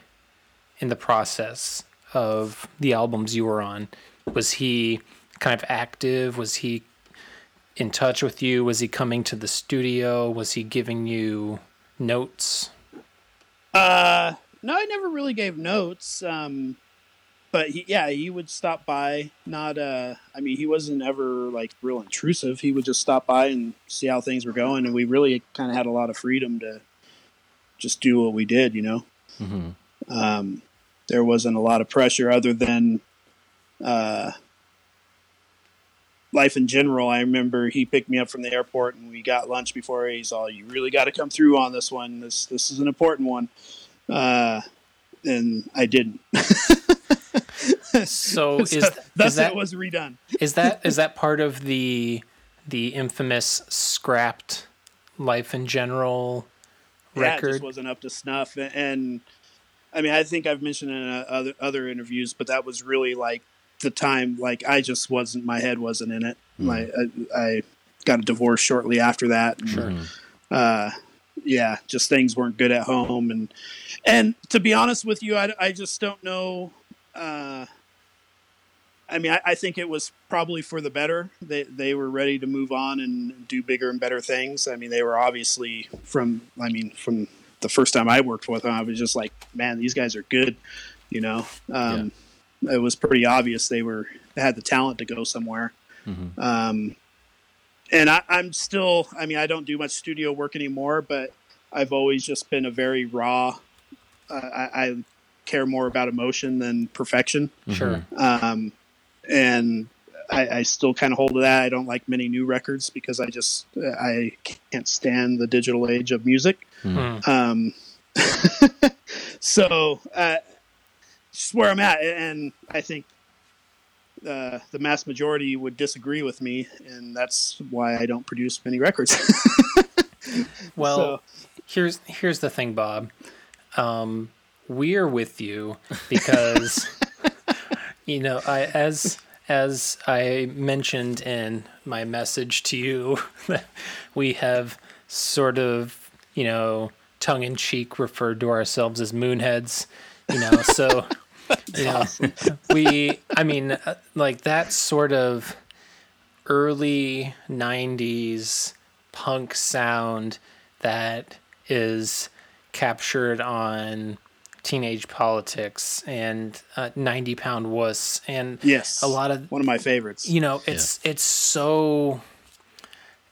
in the process of the albums you were on? Was he kind of active? Was he in touch with you? Was he coming to the studio? Was he giving you notes? Uh, no, I never really gave notes. Um, but he, yeah, he would stop by. Not, uh, I mean, he wasn't ever like real intrusive. He would just stop by and see how things were going, and we really kind of had a lot of freedom to just do what we did. You know, hmm um, there wasn't a lot of pressure other than uh, life in general. I remember he picked me up from the airport, and we got lunch before. He's all, "You really got to come through on this one. This this is an important one." Uh, and I didn't. So is, So thus is that it was redone. is that is that part of the the infamous scrapped life in general record? Yeah, it just wasn't up to snuff. And, and I mean, I think I've mentioned in uh, other other interviews, but that was really like the time. Like I just wasn't. My head wasn't in it. My I, I got a divorce shortly after that. And, Sure. uh, yeah, just things weren't good at home, and and to be honest with you, I, I just don't know. Uh, I mean, I, I think it was probably for the better. They they were ready to move on and do bigger and better things. I mean, they were obviously from. I mean, from the first time I worked with them, I was just like, man, these guys are good. You know, um, it was pretty obvious they were they had the talent to go somewhere. Mhm. Um, and I, I'm still, I mean, I don't do much studio work anymore, but I've always just been a very raw. Uh, I, I care more about emotion than perfection. Sure. Um, and I, I still kind of hold to that. I don't like many new records because I just I can't stand the digital age of music. Mm. Um, so uh, just where I'm at, and I think uh, the mass majority would disagree with me, and that's why I don't produce many records. Well, So- here's here's the thing, Bob. Um, we're with you because you know, I as as I mentioned in my message to you, we have sort of you know tongue in cheek referred to ourselves as moonheads. You know, so you know, we I mean, uh, like that sort of early 90s punk sound that is captured on teenage politics and uh, 90 pound wuss and yes, a lot of one of my favorites. you know it's it's so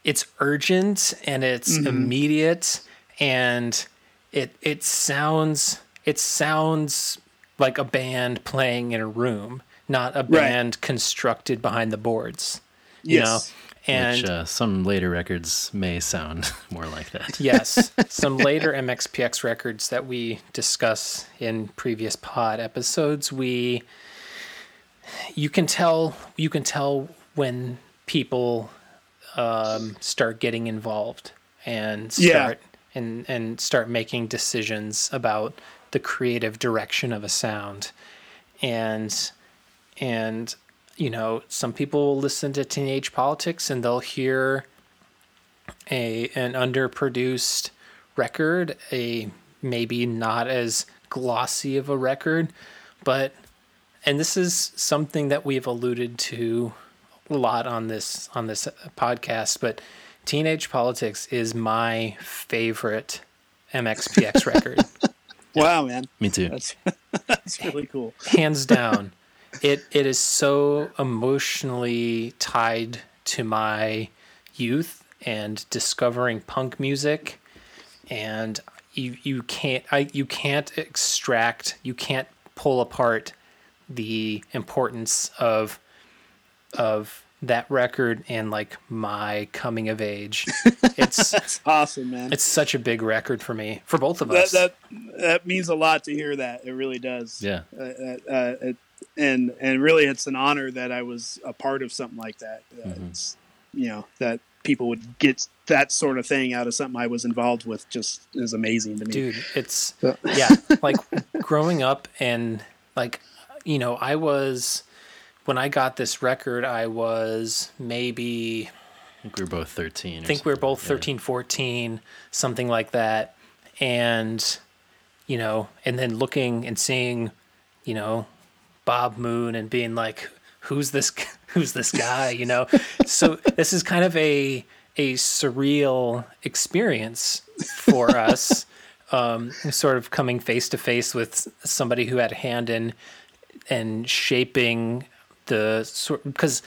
it's urgent and it's Mm-hmm. immediate and it it sounds it sounds like a band playing in a room not a band constructed behind the boards you Yes. know and Which uh, some later records may sound more like that. yes, some later MXPX records that we discuss in previous pod episodes, we you can tell you can tell when people um, start getting involved and Yeah. start and and start making decisions about the creative direction of a sound. And and you know some people listen to teenage politics and they'll hear a an underproduced record, a maybe not as glossy of a record, but and this is something that we've alluded to a lot on this on this podcast, but Teenage Politics is my favorite MXPX record, Wow, man, Me too. that's that's really cool. hands down. It it is so emotionally tied to my youth and discovering punk music and you you can't I you can't extract you can't pull apart the importance of of that record and like my coming of age. It's It's awesome, man. it's such a big record for me for both of that us. that that means a lot to hear that. It really does. Yeah. Uh, uh, uh, it, and and really, it's an honor that I was a part of something like that. Uh, Mm-hmm. It's you know that people would get that sort of thing out of something I was involved with. Just is amazing to me. dude it's So- yeah like growing up and like you know i was when i got this record i was maybe I think we were both 13. i think we were both 13 14 something like that. And you know and then looking and seeing you know bob moon and being like who's this who's this guy? You know? So this is kind of a a surreal experience for us um, sort of coming face to face with somebody who had a hand in and shaping the sort because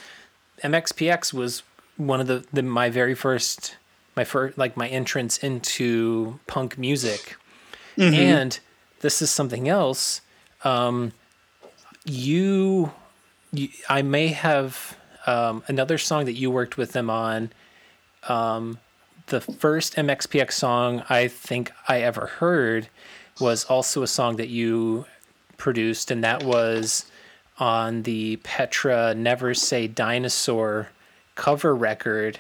MXPX was one of the, the my very first my first like my entrance into punk music, and this is something else. Um, you, you, I may have um, another song that you worked with them on. Um, the first MXPX song I think I ever heard was also a song that you produced, and that was on the Petra Never Say Dinosaur cover record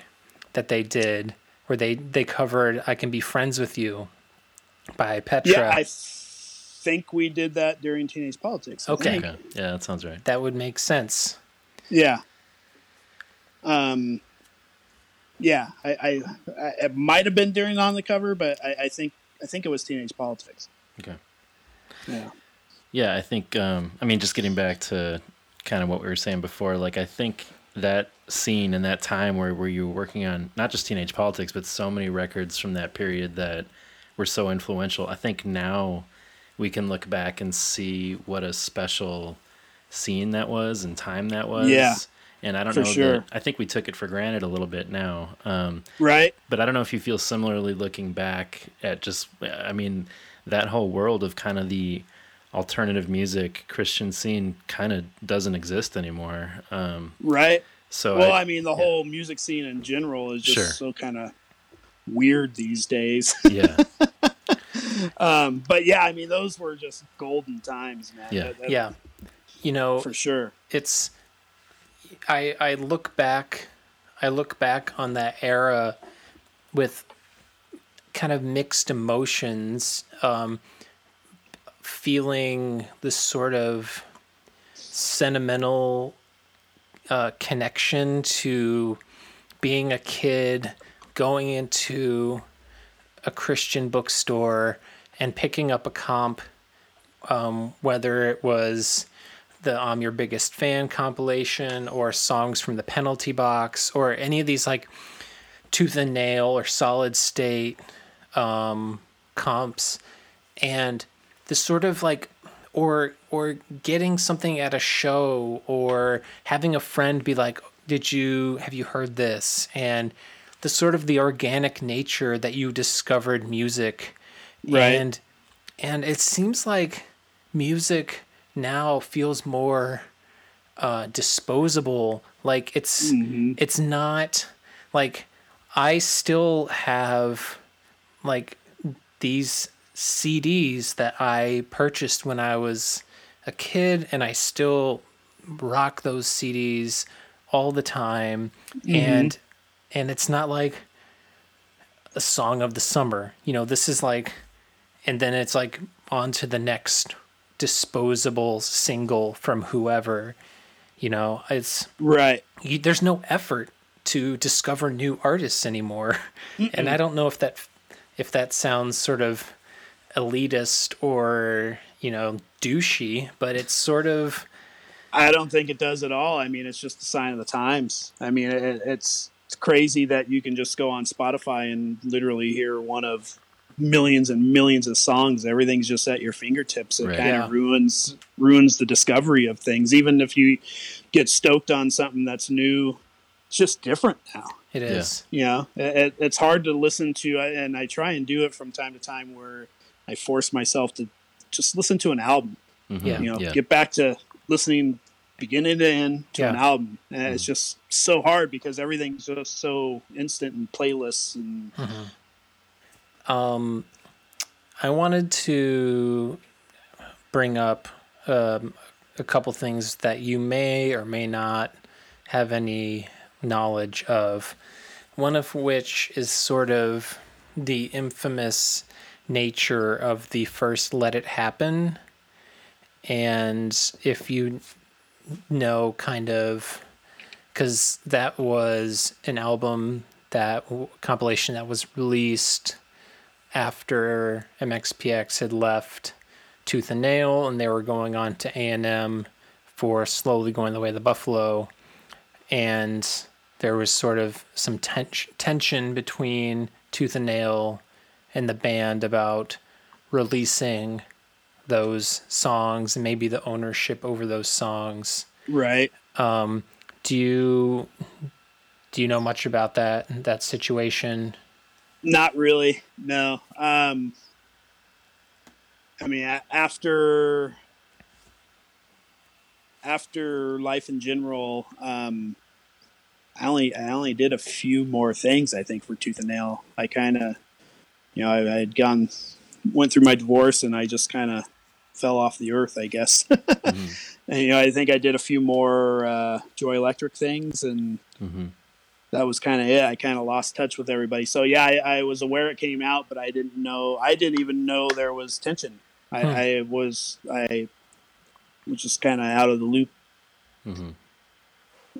that they did, where they, they covered I Can Be Friends with You by Petra. Yeah, I think we did that during teenage politics. Okay. Okay. Yeah, that sounds right. that would make sense. Yeah. Um. Yeah, I, I, I it might have been during on the cover, but I, I think I think it was teenage politics. Okay. Yeah. Yeah, I think. Um, I mean, just getting back to kind of what we were saying before, like I think that scene and that time where where you were working on not just teenage politics, but so many records from that period that were so influential. I think now we can look back and see what a special scene that was and time that was. Yeah, And I don't for know sure. that I think we took it for granted a little bit now. Um, Right. but I don't know if you feel similarly looking back at just, I mean, that whole world of kind of the alternative music Christian scene kind of doesn't exist anymore. Um, Right. so Well, I, I mean, the whole music scene in general is just Sure. so kind of weird these days. yeah, um, but yeah, I mean, those were just golden times, man. Yeah. That- that- Yeah. You know, for sure. it's I I look back I look back on that era with kind of mixed emotions um feeling this sort of sentimental uh, connection to being a kid going into a Christian bookstore and picking up a comp um, whether it was the I'm Your Biggest Fan compilation or songs from the penalty box or any of these like Tooth and Nail or Solid State um, comps. And this sort of like or or getting something at a show or having a friend be like did you have you heard this and the sort of the organic nature that you discovered music Right. and and it seems like music now feels more uh, disposable. Like it's it's not like I still have like these CDs that I purchased when I was a kid, and I still rock those CDs all the time, mm-hmm. and and it's not like a song of the summer. You know, this is like, and then it's like on to the next disposable single from whoever. You know, it's Right. you, there's no effort to discover new artists anymore, and I don't know if that if that sounds sort of elitist or you know douchey, but it's sort of I don't think it does at all. I mean, it's just a sign of the times. I mean, it, it's it's crazy that you can just go on Spotify and literally hear one of millions and millions of songs. Everything's just at your fingertips. It Right. kind Yeah. of ruins ruins the discovery of things. Even if you get stoked on something that's new, it's just different now. It is. Yeah. You know, it, it's hard to listen to, and I try and do it from time to time where I force myself to just listen to an album Mhm. Yeah. you know yeah. get back to listening beginning to end to an album and it's just so hard because everything's just so instant and playlists and Um, I wanted to bring up um, a couple things that you may or may not have any knowledge of. One of which is sort of the infamous nature of the first Let It Happen. And if you know, kind of, because that was an album that compilation that was released after MXPX had left Tooth and Nail, and they were going on to A and M for slowly going the way of the Buffalo, and there was sort of some ten- tension between Tooth and Nail and the band about releasing those songs and maybe the ownership over those songs. Right. Um, do you do you know much about that that situation? Not really. No. Um, I mean, after after life in general, um, I only I only did a few more things. I think for Tooth and Nail, I kind of, you know, I, I had gone went through my divorce, and I just kind of fell off the earth, I guess. and you know, I think I did a few more uh, Joy Electric things, and hmm that was kind of it. I kind of lost touch with everybody. So yeah, I, I was aware it came out, but I didn't know. I didn't even know there was tension. I, Hmm. I was I was just kind of out of the loop. hmm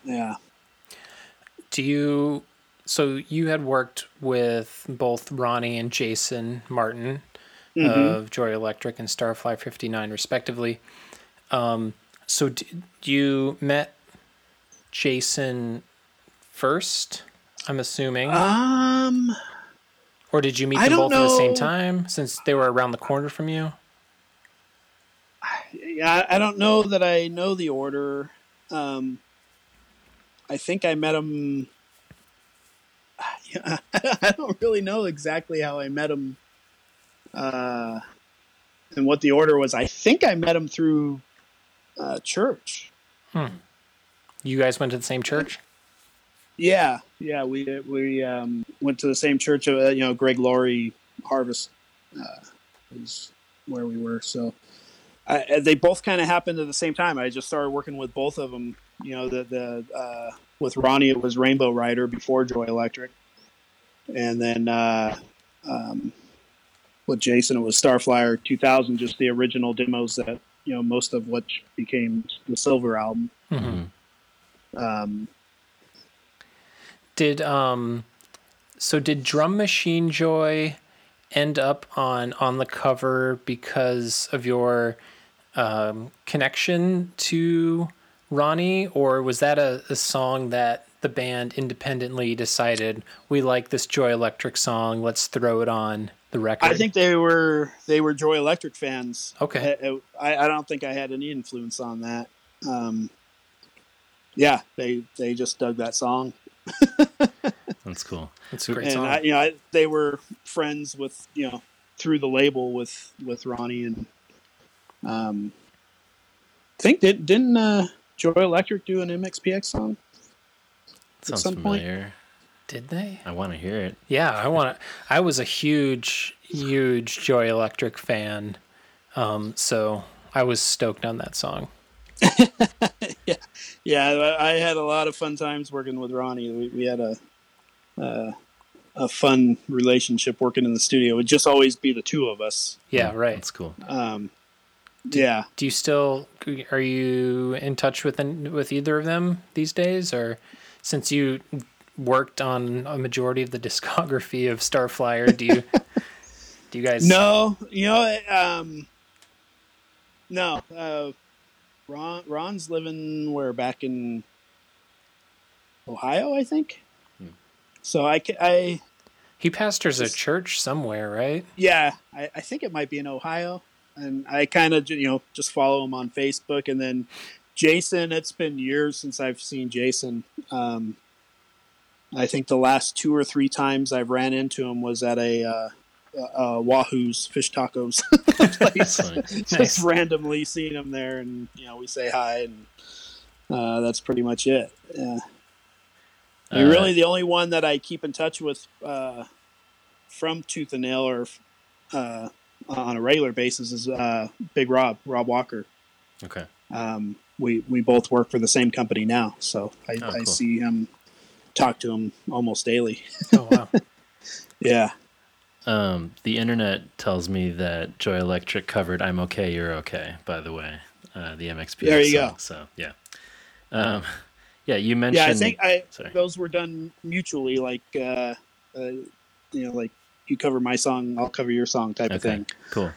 Yeah. Do you so you had worked with both Ronnie and Jason Martin Mhm. of Joy Electric and Starflyer 59 respectively. Um, so d- you met Jason first, I'm assuming, Um. or did you meet them both at the same time since they were around the corner from you? Yeah, I don't know that I know the order. Um. I think I met him. Yeah, I don't really know exactly how I met him. Uh, and what the order was. I think I met him through uh, church. You guys went to the same church? Yeah, yeah, we we um, went to the same church. Uh, you know, Greg Laurie Harvest uh, is where we were. So I, they both kind of happened at the same time. I just started working with both of them. You know, the the uh, with Ronnie it was Rainbow Rider before Joy Electric, and then uh, um, with Jason it was Starflyer 2000, just the original demos that you know most of what became the Silver album. hmm Um, Did um, so did Drum Machine Joy end up on on the cover because of your um, connection to Ronnie, or was that a, a song that the band independently decided we like this Joy Electric song, let's throw it on the record? I think they were they were Joy Electric fans. Okay. I, I, I don't think I had any influence on that. Um, yeah, they they just dug that song, That's cool. That's a great and song. I, you know I, they were friends with you know through the label with with Ronnie and um, I think did didn't uh, Joy Electric do an MXPX song? Sounds some point- familiar. Did they? I want to hear it. Yeah, I want to. I was a huge, huge Joy Electric fan, um, so I was stoked on that song. Yeah, I I had a lot of fun times working with Ronnie. We, we had a uh, a fun relationship working in the studio. It would just always be the two of us. Yeah, right. That's cool. Um, yeah, Do you still are you in touch with with either of them these days, or since you worked on a majority of the discography of Starflyer, do you do you guys? no, you know, um, no. Uh, Ron Ron's living where back in Ohio, I think. So I, I he pastors a church somewhere, right? yeah, I, I think it might be in Ohio, and I kind of you know just follow him on Facebook, and then Jason. It's been years since I've seen Jason. Um, I think the last two or three times I've ran into him was at a uh, uh, Wahoo's fish tacos place. Just Nice. randomly seeing him there, and you know we say hi, and uh, that's pretty much it. Yeah. I mean, really, the only one that I keep in touch with uh, from Tooth and Nail or uh, on a regular basis is uh, Big Rob, Rob Walker. Okay. Um, we we both work for the same company now, so I, Oh, I see him, talk to him almost daily. Oh wow. Yeah, Um, the internet tells me that Joy Electric covered "I'm Okay, You're Okay." By the way, uh, the MXP. There you song, go. So yeah, um, yeah. You mentioned. yeah. I think I Sorry. those were done mutually, like uh, uh, you know, like you cover my song, I'll cover your song type of thing. Cool.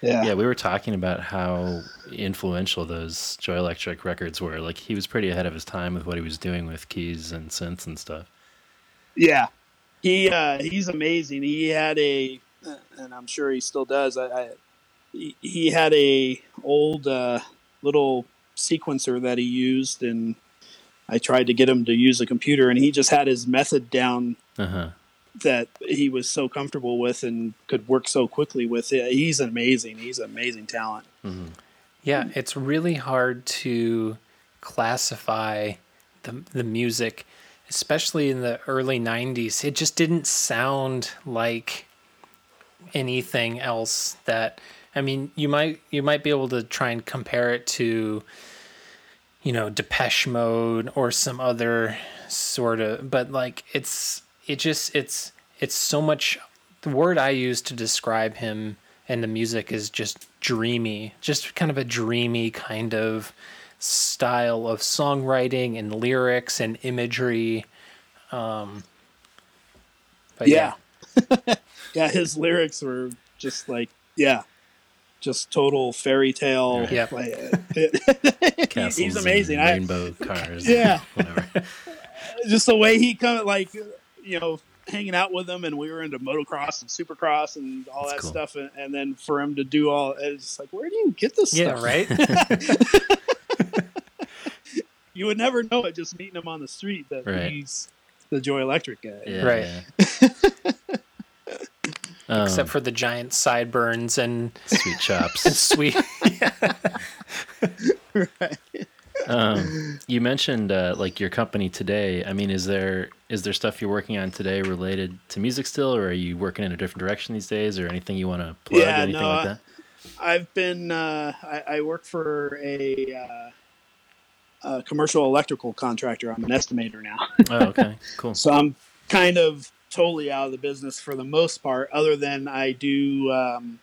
Yeah. Yeah, we were talking about how influential those Joy Electric records were. Like he was pretty ahead of his time with what he was doing with keys and synths and stuff. Yeah, he uh, he's amazing. He had a, and I'm sure he still does. I, I he, he had a old uh, little sequencer that he used, and I tried to get him to use a computer, and he just had his method down Uh huh. That he was so comfortable with and could work so quickly with. He's amazing. He's an amazing talent. Mm-hmm. Yeah, it's really hard to classify the the music, especially in the early '90s. It just didn't sound like anything else that. I mean, you might you might be able to try and compare it to, you know, Depeche Mode or some other sort of, but like it's it just it's it's so much. The word I use to describe him and the music is just dreamy, just kind of a dreamy kind of style of songwriting and lyrics and imagery. Um, but Yeah. Yeah, his lyrics were just like, yeah, just total fairy tale. Yeah, Like, Castles he's and amazing. I, rainbow cars. Yeah. Whatever. just the way he kind of like, you know, hanging out with him, and we were into motocross and supercross and all That's that cool. stuff, and, and then for him to do all, it's like, where do you get this yeah, stuff? right. You would never know it just meeting him on the street that Right. he's the Joy Electric guy. Yeah, Right. yeah. Um, Except for the giant sideburns and sweet chops. sweet. Um, you mentioned uh, like your company today. I mean, is there is there stuff you're working on today related to music still, or are you working in a different direction these days, or anything you want to plug, Yeah, anything no, like that? I've been uh, I, I work for a, uh, a commercial electrical contractor. I'm an estimator now, Oh, okay, cool. so I'm kind of totally out of the business for the most part. Other than I do um,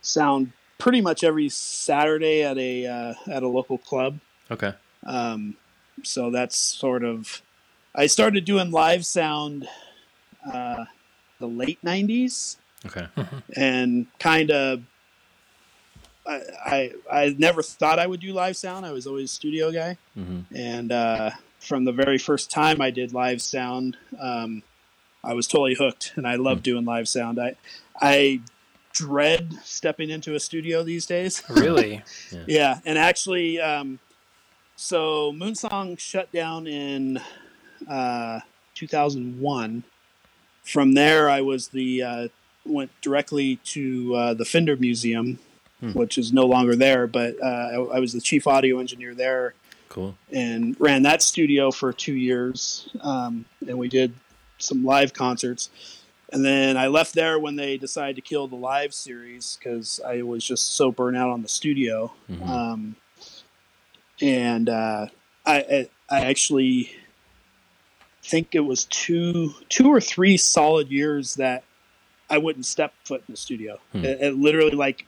sound pretty much every Saturday at a uh, at a local club. Okay, Um, so that's sort of. I started doing live sound uh, the late '90s okay, and kind of I, I I never thought I would do live sound. I was always a studio guy, hmm and uh, from the very first time I did live sound, um, I was totally hooked, and I love doing live sound. I I dread stepping into a studio these days. really? yeah, and actually, um, so Moonsong shut down in uh, 2001. From there, I was the uh, went directly to uh, the Fender Museum, Hmm. which is no longer there. But uh, I, I was the chief audio engineer there cool. and ran that studio for two years. Um, and we did some live concerts. And then I left there when they decided to kill the live series because I was just so burnt out on the studio. Mhm. Um, and uh, I, I I actually think it was two two or three solid years that I wouldn't step foot in the studio. Hmm. It, it literally like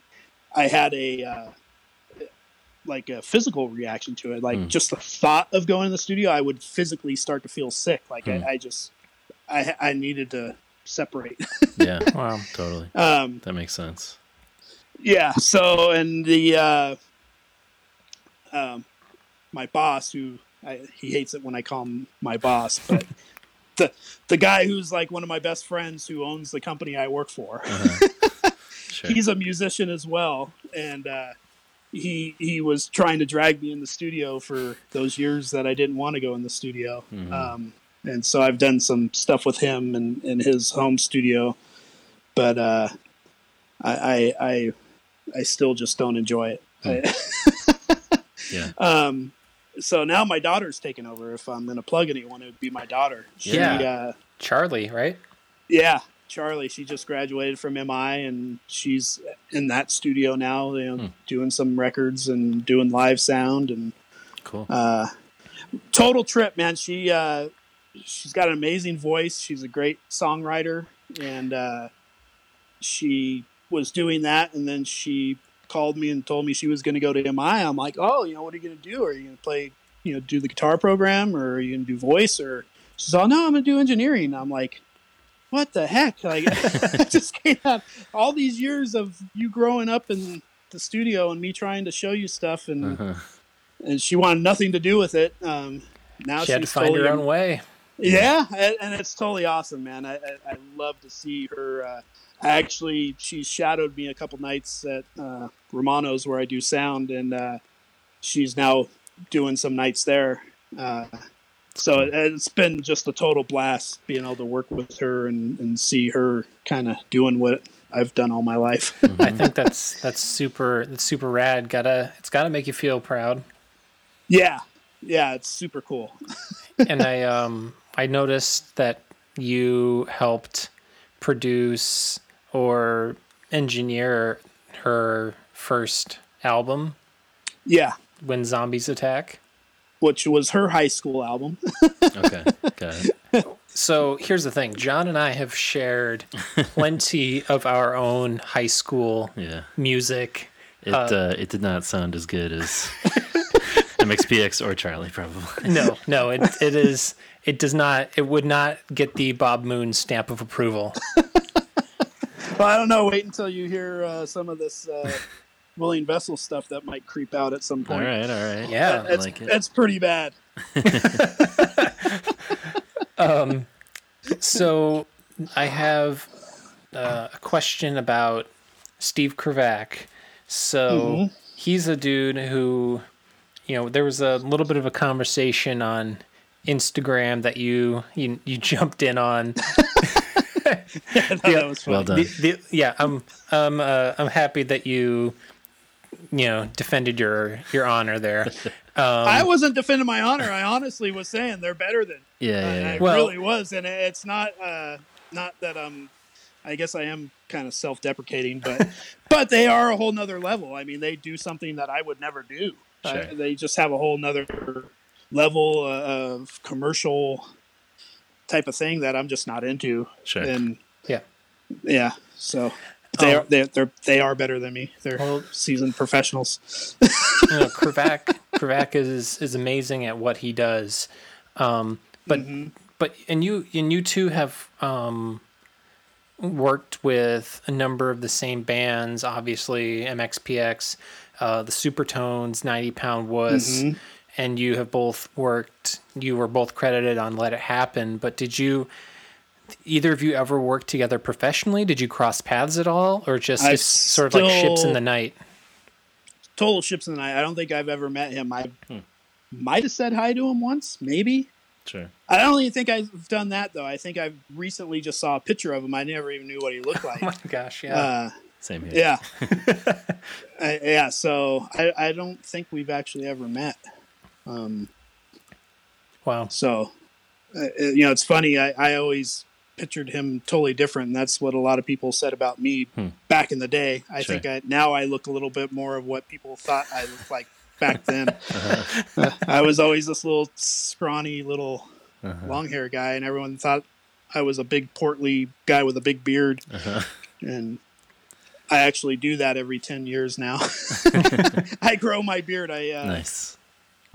I had a uh, like a physical reaction to it. Like Hmm. just the thought of going in the studio, I would physically start to feel sick. Like Hmm. I, I just I I needed to separate. Yeah, Wow. totally. um, That makes sense. yeah. So and the uh, um, my boss who I, he hates it when I call him my boss, but the the guy who's like one of my best friends who owns the company I work for. Uh-huh. Sure. he's a musician as well, and uh, he he was trying to drag me in the studio for those years that I didn't want to go in the studio. Mhm. Um, and so I've done some stuff with him and in his home studio, but uh, I, I I I still just don't enjoy it. yeah. um, so now my daughter's taking over. If I'm going to plug anyone, it would be my daughter. She, Yeah. uh, Charlie, right? yeah, Charlie. She just graduated from MI, and she's in that studio now. You know, Hmm. doing some records and doing live sound, and Cool. uh, total trip, man. She uh, she's got an amazing voice. She's a great songwriter, and uh, she was doing that, and then she called me and told me she was going to go to MI. I'm like, oh, you know, what are you going to do? Are you going to play, you know, do the guitar program, or are you going to do voice? Or she's all, no, I'm going to do engineering. I'm like, what the heck? Like, I just came out all these years of you growing up in the studio and me trying to show you stuff, and Uh-huh. and she wanted nothing to do with it. Um, now She had to find totally her own way. Yeah, and, and it's totally awesome, man. I, I, I love to see her. Uh, actually she shadowed me a couple nights at uh, Romano's where I do sound, and uh, she's now doing some nights there. Uh, so it, it's been just a total blast being able to work with her and, and see her kind of doing what I've done all my life. I think that's that's super that's super rad. Gotta it's gotta make you feel proud. yeah, yeah, it's super cool. and I um I noticed that you helped produce or engineer her first album, Yeah, When Zombies Attack. which was her high school album. Okay, got it. So here's the thing John and I have shared plenty of our own high school Yeah, music. it uh, it did not sound as good as MXPX or Charlie, probably. No, no, it, it is, it does not, it would not get the Bob Moon stamp of approval. Well, I don't know. Wait until you hear uh, some of this uh, William Vessel stuff that might creep out at some point. All right, all right. Yeah. I It's, like it. it's pretty bad. um, So I have uh, a question about Steve Kravac. So he's a dude who, you know, there was a little bit of a conversation on Instagram that you you, you jumped in on. that was well done. The, the, yeah, I'm I'm uh, I'm happy that you you know defended your your honor there. Um, I wasn't defending my honor. I honestly was saying they're better than. yeah, I, yeah, I yeah. Well- really was, and it's not. Uh, not that um, I guess I am kind of self-deprecating, but but they are a whole nother level. I mean, they do something that I would never do. Uh, Sure. they just have a whole nother level uh, of commercial type of thing that I'm just not into. Sure. And yeah. yeah, so they Um, are they they're, they are better than me. They're Well- seasoned professionals. you know, Kravac Kravac is is amazing at what he does. Um, but but and you and you two have um, worked with a number of the same bands. Obviously, MXPX, uh, the Supertones, Ninety Pound Wuss, and you have both worked. You were both credited on Let It Happen. But did you? Either of you ever work together professionally? Did you cross paths at all, or just I it's sort of like ships in the night? Total ships in the night. I don't think I've ever met him. I Hmm. might have said hi to him once, maybe. Sure. I don't even think I've done that though. I think I recently just saw a picture of him. I never even knew what he looked like. Oh my gosh, yeah. uh, Same here. yeah, I, yeah. So I, I don't think we've actually ever met. Um, wow. so uh, you know, it's funny. I, I always pictured him totally different, and that's what a lot of people said about me Hmm. back in the day. I Sure. think I, now I look a little bit more of what people thought I looked like back then. Uh, I was always this little scrawny little Uh-huh. long hair guy, and everyone thought I was a big portly guy with a big beard. Uh-huh. And I actually do that every ten years now. I grow my beard. I uh, Nice.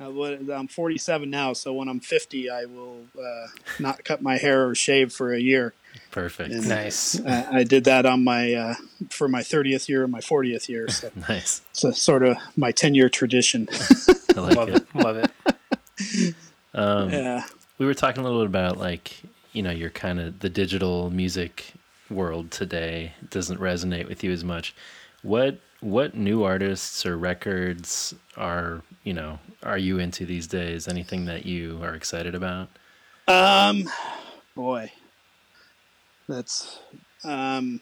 Uh, what, I'm 47 now, so when I'm 50, I will uh, not cut my hair or shave for a year. Perfect. And- Nice. Uh, I did that on my uh, for my 30th year and my 40th year. So Nice. So sort of my 10 year tradition. I like Love it. it. Love it. Um, yeah. we were talking a little bit about like you know your kind of the digital music world today doesn't resonate with you as much what what new artists or records are you know are you into these days anything that you are excited about Um, boy, that's um,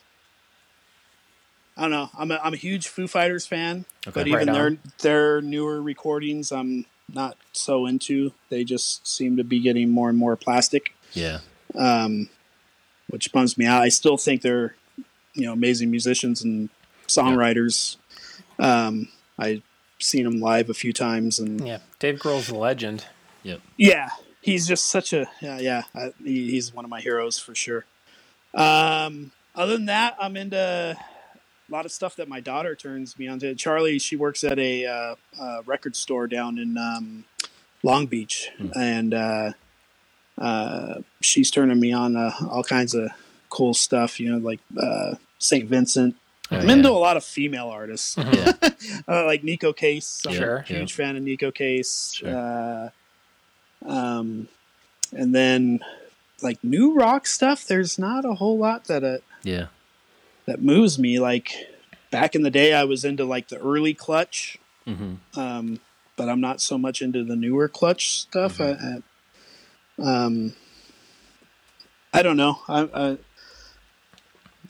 I don't know. I'm a, I'm a huge Foo Fighters fan, Okay. but Right even their their newer recordings, I'm not so into. They just seem to be getting more and more plastic, yeah um, which bums me out. I still think they're you know amazing musicians and songwriters. Um, I've seen him live a few times, and Yeah, Dave Grohl's a legend. yep yeah, he's just such a yeah, yeah. I, he, he's one of my heroes for sure. Um, other than that, I'm into a lot of stuff that my daughter turns me on to. Charlie, she works at a uh, uh, record store down in um, Long Beach, and uh, uh, she's turning me on uh, all kinds of cool stuff. You know, like uh, Saint Vincent. Oh, I'm into a lot of female artists, yeah uh, like Neko Case. I'm Sure. a huge fan of Neko Case. Sure. Uh, um, and then like new rock stuff. There's not a whole lot that uh, yeah that moves me. Like back in the day, I was into like the early clutch, hmm um, but I'm not so much into the newer clutch stuff. I, I, um, I don't know. I, I,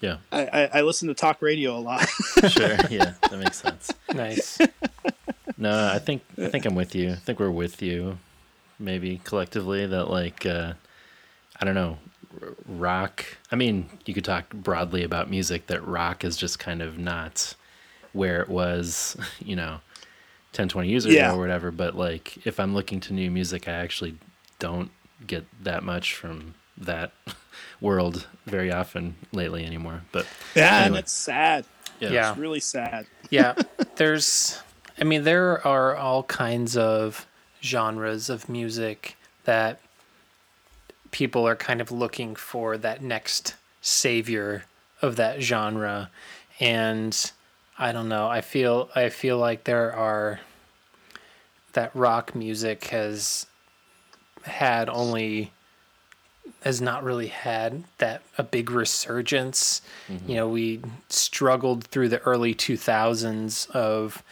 Yeah, I, I- I listen to talk radio a lot. sure. Yeah, that makes sense. Nice. No, I think I think I'm with you. I think we're with you, maybe collectively. That like, uh, I don't know, rock. I mean, you could talk broadly about music. That rock is just kind of not where it was, you know, 10, 20 years ago Yeah. or whatever. But like, if I'm looking to new music, I actually don't get that much from that world very often lately anymore. But yeah, and it's sad. yeah, Yeah. It's really sad. yeah there's i mean there are all kinds of genres of music that people are kind of looking for that next savior of that genre and i don't know i feel i feel like there are that rock music has had only has not really had that a big resurgence. Mm-hmm. You know, we struggled through the early 2000s of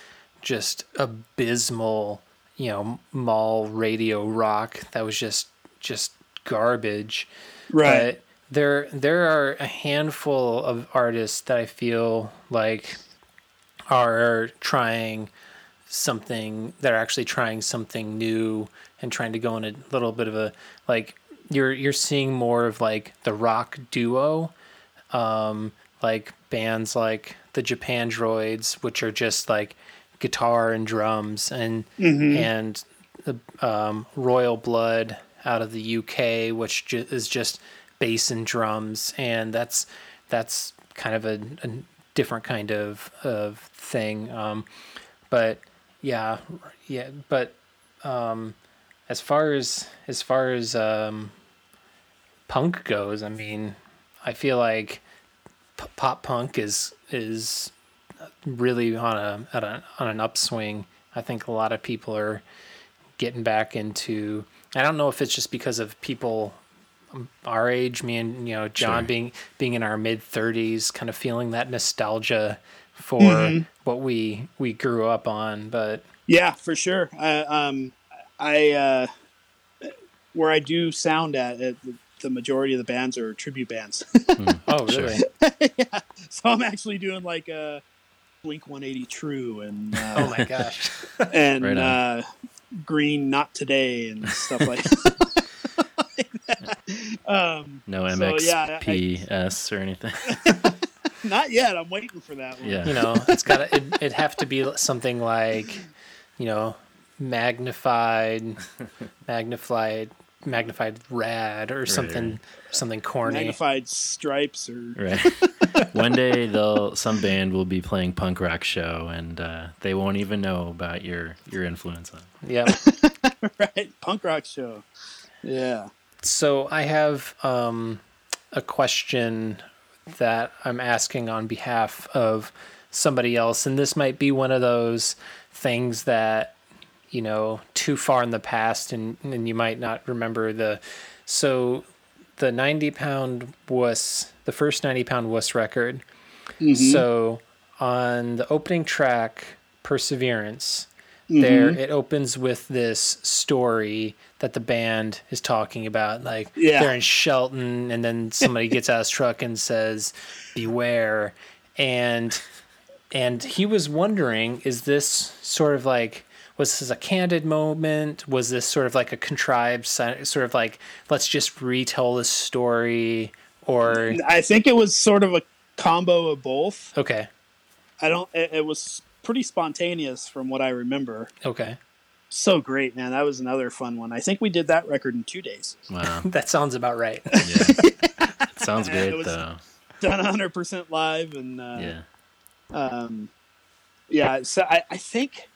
just abysmal, you know, mall radio rock that was just just garbage. Right. But there there are a handful of artists that I feel like are trying something they're actually trying something new and trying to go in a little bit of a like you're you're seeing more of like the rock duo um like bands like the Japandroids which are just like guitar and drums and and the um, Royal Blood out of the UK which ju- is just bass and drums and that's that's kind of a, a different kind of of thing um but yeah yeah but um as far as as far as um punk goes i mean i feel like p- pop punk is is really on a, at a on an upswing i think a lot of people are getting back into i don't know if it's just because of people um, our age me and you know john Sure. being being in our mid 30s kind of feeling that nostalgia for what we we grew up on but Yeah, for sure. I, um, I uh, where I do sound at, it, the majority of the bands are tribute bands. oh Sure. really so I'm actually doing like a Blink 180 True and uh, oh my gosh and Right uh, Green Not Today and stuff like. like that. Um, no So, yeah, I- or anything. not yet. I'm waiting for that one. Yeah. you know it's got to it, it'd have to be something like you know magnified magnified magnified rad or something something corny Magnified Stripes or Right. One day they'll some band will be playing punk rock show and uh, they won't even know about your your influence on. it. yeah right punk rock show. Yeah. so i have um a question that i'm asking on behalf of somebody else and this might be one of those things that you know too far in the past and, and you might not remember the so the 90 pound wuss the first 90 pound wuss record. Mm-hmm. So on the opening track perseverance mm-hmm. there it opens with this story that the band is talking about like Yeah. they're in shelton and then somebody gets out of his truck and says beware. And and he was wondering is this sort of like was this a candid moment was this sort of like a contrived sort of like let's just retell the story or I think it was sort of a combo of both. okay I don't. It, it was pretty spontaneous from what I remember. okay So great, man! That was another fun one. I think we did that record in two days. Wow. that sounds about right Yeah. Sounds Yeah, great it was- though. Done 100 percent live, and uh, Yeah. um, yeah. So I, I think I,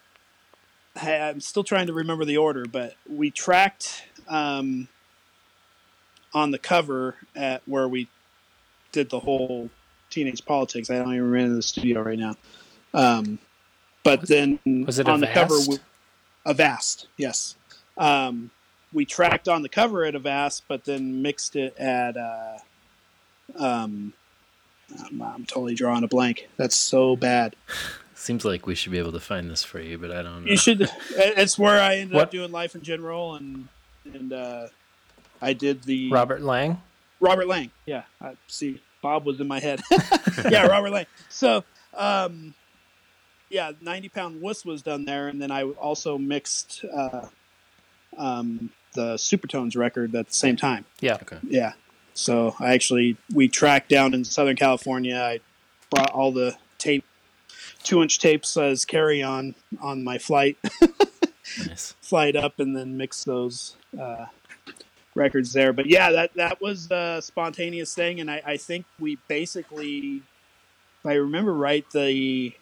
I'm still trying to remember the order, but we tracked um, on the cover at where we did the whole teenage politics. I don't even remember the studio right now. Um, but then was it on the cover, vast? we, Avast, yes. Um, we tracked on the cover at Avast, but then mixed it at uh, um, I'm, I'm totally drawing a blank. That's so bad. Seems like we should be able to find this for you, but I don't know. You should. It's where I ended What? up doing life in general, and and uh, I did the Robert Lang. Robert Lang. Yeah, I see. Bob was in my head. yeah, Robert Lang. So, um, yeah, ninety pound wuss was done there, and then I also mixed uh, um, the Supertones record at the same time. Yeah. Okay. Yeah. So I actually we tracked down in Southern California. I brought all the tape, two inch tapes as carry on on my flight Nice. flight up, and then mix those uh, records there. But yeah, that that was a spontaneous thing, and I, I think we basically, if I remember right, the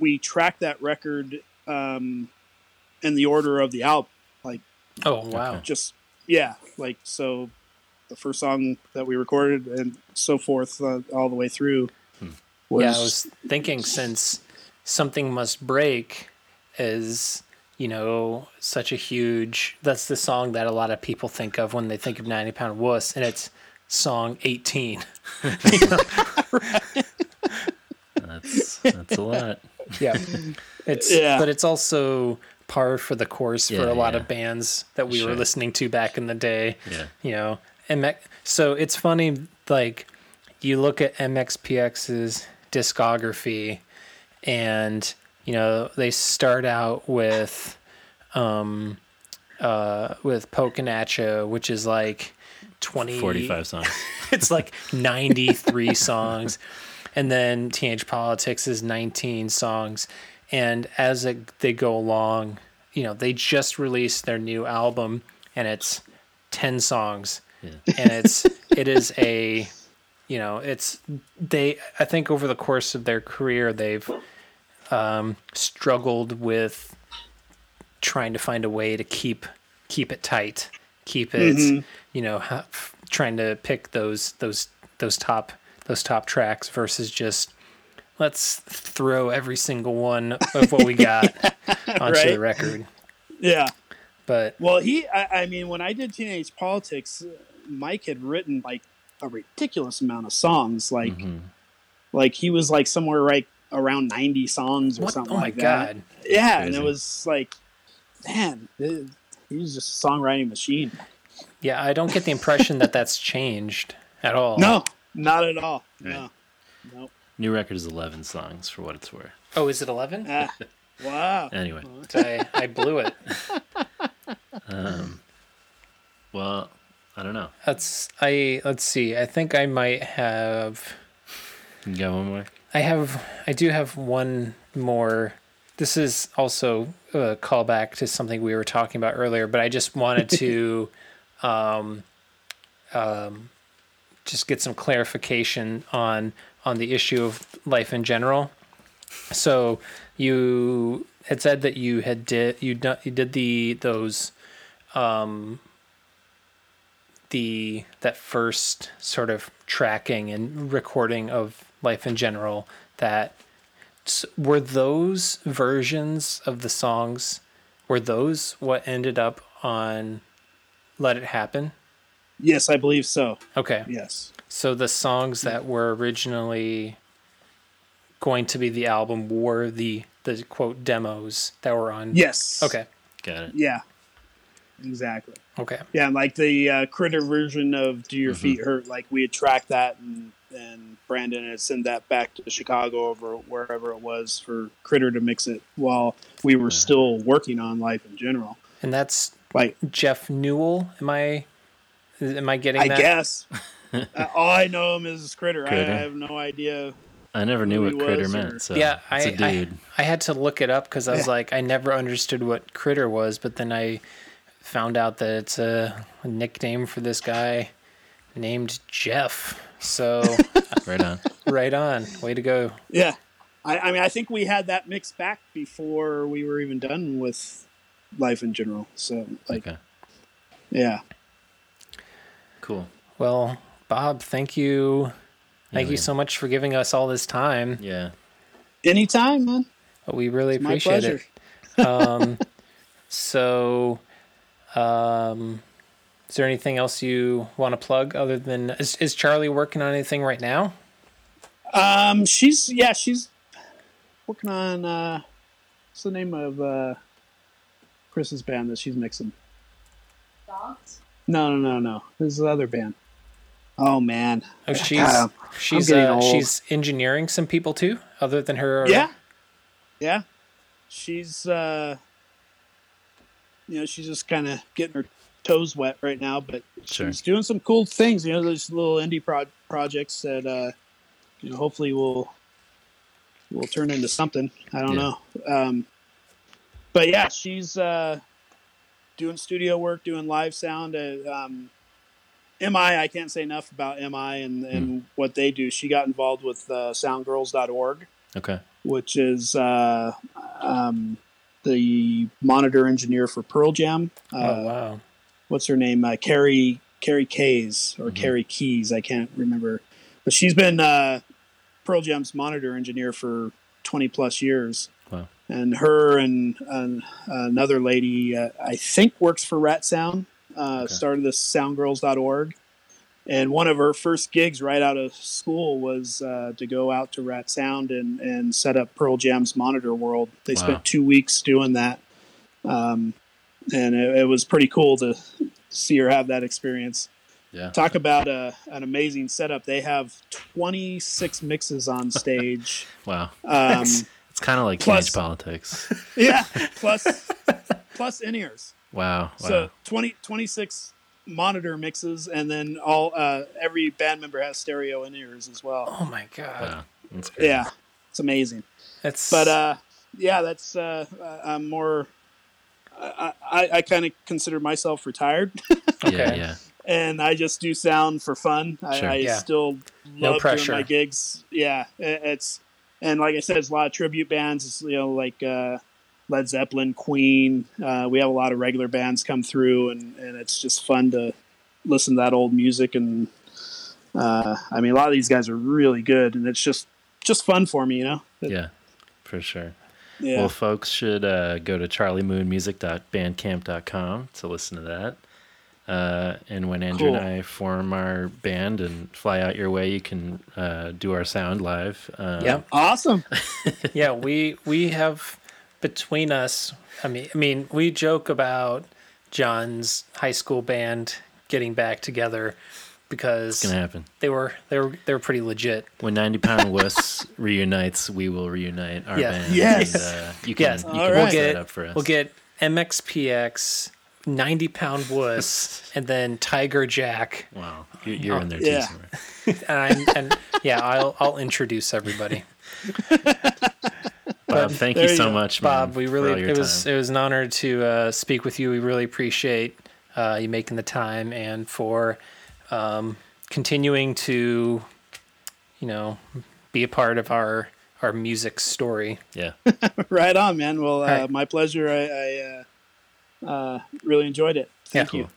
we tracked that record um, in the order of the album. Like Oh wow. just yeah, like so the first song that we recorded and so forth uh, all the way through. Was, yeah, I was thinking since something must break is you know such a huge. That's the song that a lot of people think of when they think of ninety pound wuss, and it's song eighteen. That's that's a lot. Yeah, it's Yeah. but it's also par for the course for a lot yeah. of bands that we were listening to back in the day. Yeah. you know MX, so it's funny like you look at mxpx's discography and you know they start out with um uh with Pokinatcha which is like 20 Forty-five songs. it's like 93 songs and then teenage politics is 19 songs and as it, they go along you know they just released their new album and it's 10 songs Yeah. and it's it is a you know it's they i think over the course of their career they've um, struggled with trying to find a way to keep keep it tight keep it you know ha- f- trying to pick those those those top those top tracks versus just let's throw every single one of what we got onto the record yeah. but Well, he, I, I mean, when I did Teenage Politics, uh, Mike had written like a ridiculous amount of songs. Like, Mhm. like he was like somewhere right around ninety songs or what, something oh my like that. god Yeah, and it was like, man, it, he was just a songwriting machine. yeah i don't get the impression that that's changed at all No, not at all. Right. No, no. New record is eleven songs for what it's worth. oh is it 11 Ah, wow. Anyway, I, I blew it um, well, I don't know. That's I let's see. I think I might have You got one more? I have I do have one more. This is also a callback to something we were talking about earlier, but I just wanted to um um just get some clarification on on the issue of life in general. So you had said that you had did you done you did the those um the that first sort of tracking and recording of life in general that were those versions of the songs were those what ended up on let it happen Yes, I believe so. okay Yes. so the songs that were originally going to be the album were the the quote demos that were on Yes. okay Got it. Yeah. Exactly. okay Yeah, like the uh, critter version of "Do Your Feet Hurt." Like we had tracked that, and and Brandon had sent that back to Chicago or wherever it was for Critter to mix it while we were still working on Life in General. and that's Like Jeff Newell am I am I getting I that guess uh, all I know him is Critter. Critter. I have no idea. I never knew what critter was, or- meant. So yeah, I, it's a I dude. I had to look it up because I was Yeah. like, I never understood what critter was, but then I found out that it's a nickname for this guy named Jeff. So right on. right on, way to go. Yeah, I, I mean, I think we had that mix back before we were even done with Life in General. So like, Okay. yeah, Cool. Well, Bob, thank you, thank Yeah, you man. so much for giving us all this time. Yeah. anytime, man. We really My appreciate pleasure. it. Um, so, um, is there anything else you want to plug other than is, is Charlie working on anything right now? Um, she's yeah, she's working on uh, what's the name of uh, Chris's band that she's mixing? Dogs? No, no, no, no. There's the other band. Oh man, Oh, she's God, she's uh, she's engineering some people too, other than her. yeah, yeah. She's uh, you know, she's just kind of getting her toes wet right now, but Sure. she's doing some cool things. You know, those little indie pro- projects that uh, you know, hopefully will will turn into something. I don't Yeah. know. Um, but yeah, she's uh, doing studio work, doing live sound. Uh, um, MI, I can't say enough about MI and, and what they do. She got involved with uh, soundgirls.org, Okay. which is uh, um, the monitor engineer for Pearl Jam. Uh, Oh wow. What's her name? Uh, Carrie Carrie Kays or Mhm. Karrie Keyes. I can't remember, but she's been uh, Pearl Jam's monitor engineer for twenty plus years. Wow. And her and, and another lady, uh, I think, works for Rat Sound. Uh, Okay. Started this SoundGirls.org, and one of her first gigs right out of school was uh, to go out to Rat Sound and, and set up Pearl Jam's monitor world. They Wow. spent two weeks doing that, um, and it, it was pretty cool to see her have that experience. Yeah. Talk about a, an amazing setup. They have 26 mixes on stage. Wow. Um, It's kind of like Plus- cage politics. yeah, plus plus in ears. Wow. Wow. So 20, 26 monitor mixes, and then all uh, every band member has stereo in ears as well. Oh my god. wow. That's great. Yeah, it's amazing. That's But uh, yeah, that's uh, I'm more. I, I, I kind of consider myself retired, Yeah. Okay. Yeah. and I just do sound for fun. Sure. I, I Yeah. still No love pressure. doing my gigs. Yeah, it, it's and like I said, it's a lot of tribute bands. It's, you know, like uh, Led Zeppelin, Queen. Uh, we have a lot of regular bands come through, and, and it's just fun to listen to that old music. And uh, I mean, a lot of these guys are really good, and it's just just fun for me, you know. Yeah. For sure. Yeah. Well, folks should uh, go to charliemoonmusic.bandcamp.com to listen to that. Uh, and when Andrew Cool. and I form our band and fly out your way, you can uh, do our sound live. Uh, Yep. awesome. yeah, we we have between us. I mean, I mean, we joke about John's high school band getting back together because It's gonna happen. they were they were they were pretty legit. When 90 Pound Wuss reunites, we will reunite our Yeah. band. Yes. And, uh, you can, Yes, you can right. We'll it get up for us. we'll get MXPX, ninety pound wuss, and then Tiger Jack. Wow. You're, you're in there too Yeah. somewhere. And I'm and yeah, I'll I'll introduce everybody. Bob, thank you you so go. much, man, Bob, we for really all your it was time. it was an honor to uh, speak with you. We really appreciate uh, you making the time and for um, continuing to, you know, be a part of our our music story. Yeah. right on, man. Well, uh, right. my pleasure. I, I uh, uh, really enjoyed it. Thank Yeah. you.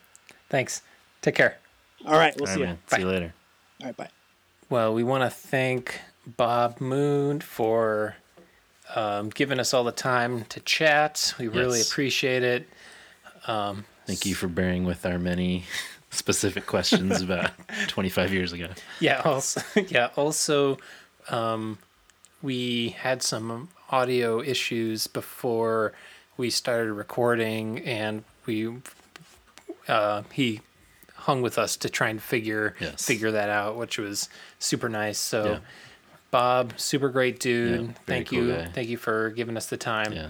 Thanks. Take care. All right, we'll All right, see you. man. See you later. All right, bye. Well, we want to thank Bob Moon for um, giving us all the time to chat. We really appreciate it. Thank you for bearing with our many specific questions about 25 years ago. Yeah. Also, yeah. Also, um, we had some audio issues before we started recording, and we uh, he hung with us to try and figure Yes. figure that out, which was super nice. So. Yeah. Bob, super great dude. Yeah, Thank cool you. guy. Thank you for giving us the time. Yeah.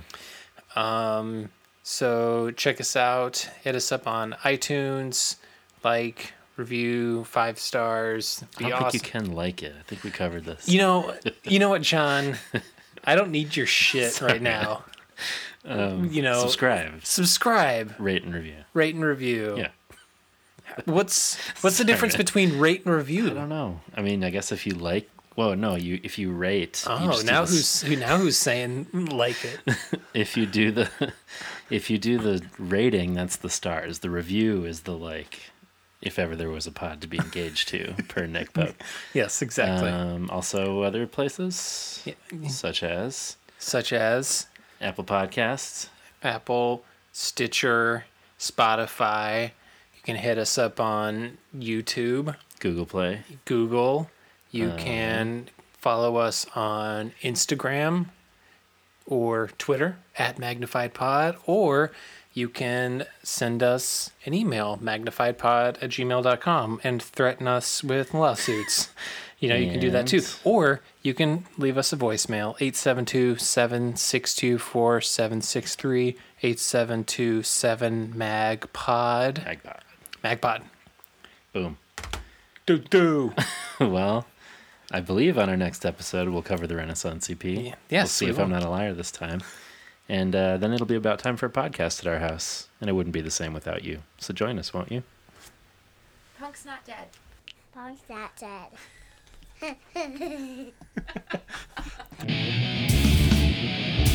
Um, so check us out. Hit us up on iTunes. Like, review, five stars. I don't awesome. think you can like it. I think we covered this. You know, you know what, John? I don't need your shit right now. um, you know, subscribe, Subscribe, rate, and review. rate and review. Yeah. What's what's the difference between rate and review? I don't know. I mean, I guess if you like, well, no, you if you rate. Oh, do now who's who? Now who's saying like it? if you do the if you do the rating, that's the stars. The review is the like. If ever there was a pod to be engaged to, per Nick Pope. yes, exactly. Um, also, other places Yeah. such as Such as Apple Podcasts. Apple, Stitcher, Spotify. You can hit us up on YouTube, Google Play. Google. You Uh, can follow us on Instagram or Twitter at Magnified Pod, or you can send us an email, magnifiedpod at gmail.com, and threaten us with lawsuits. You know, you can do that too. Or you can leave us a voicemail, 872 762 4763, 872 7MAGPOD. Magpie. MAGPOD. Boom. Do do. well, I believe on our next episode we'll cover the Renaissance EP. Yeah. we'll see we if I'm not a liar this time. And uh, then it'll be about time for a podcast at our house. And it wouldn't be the same without you. So join us, won't you? Punk's not dead. Punk's not dead.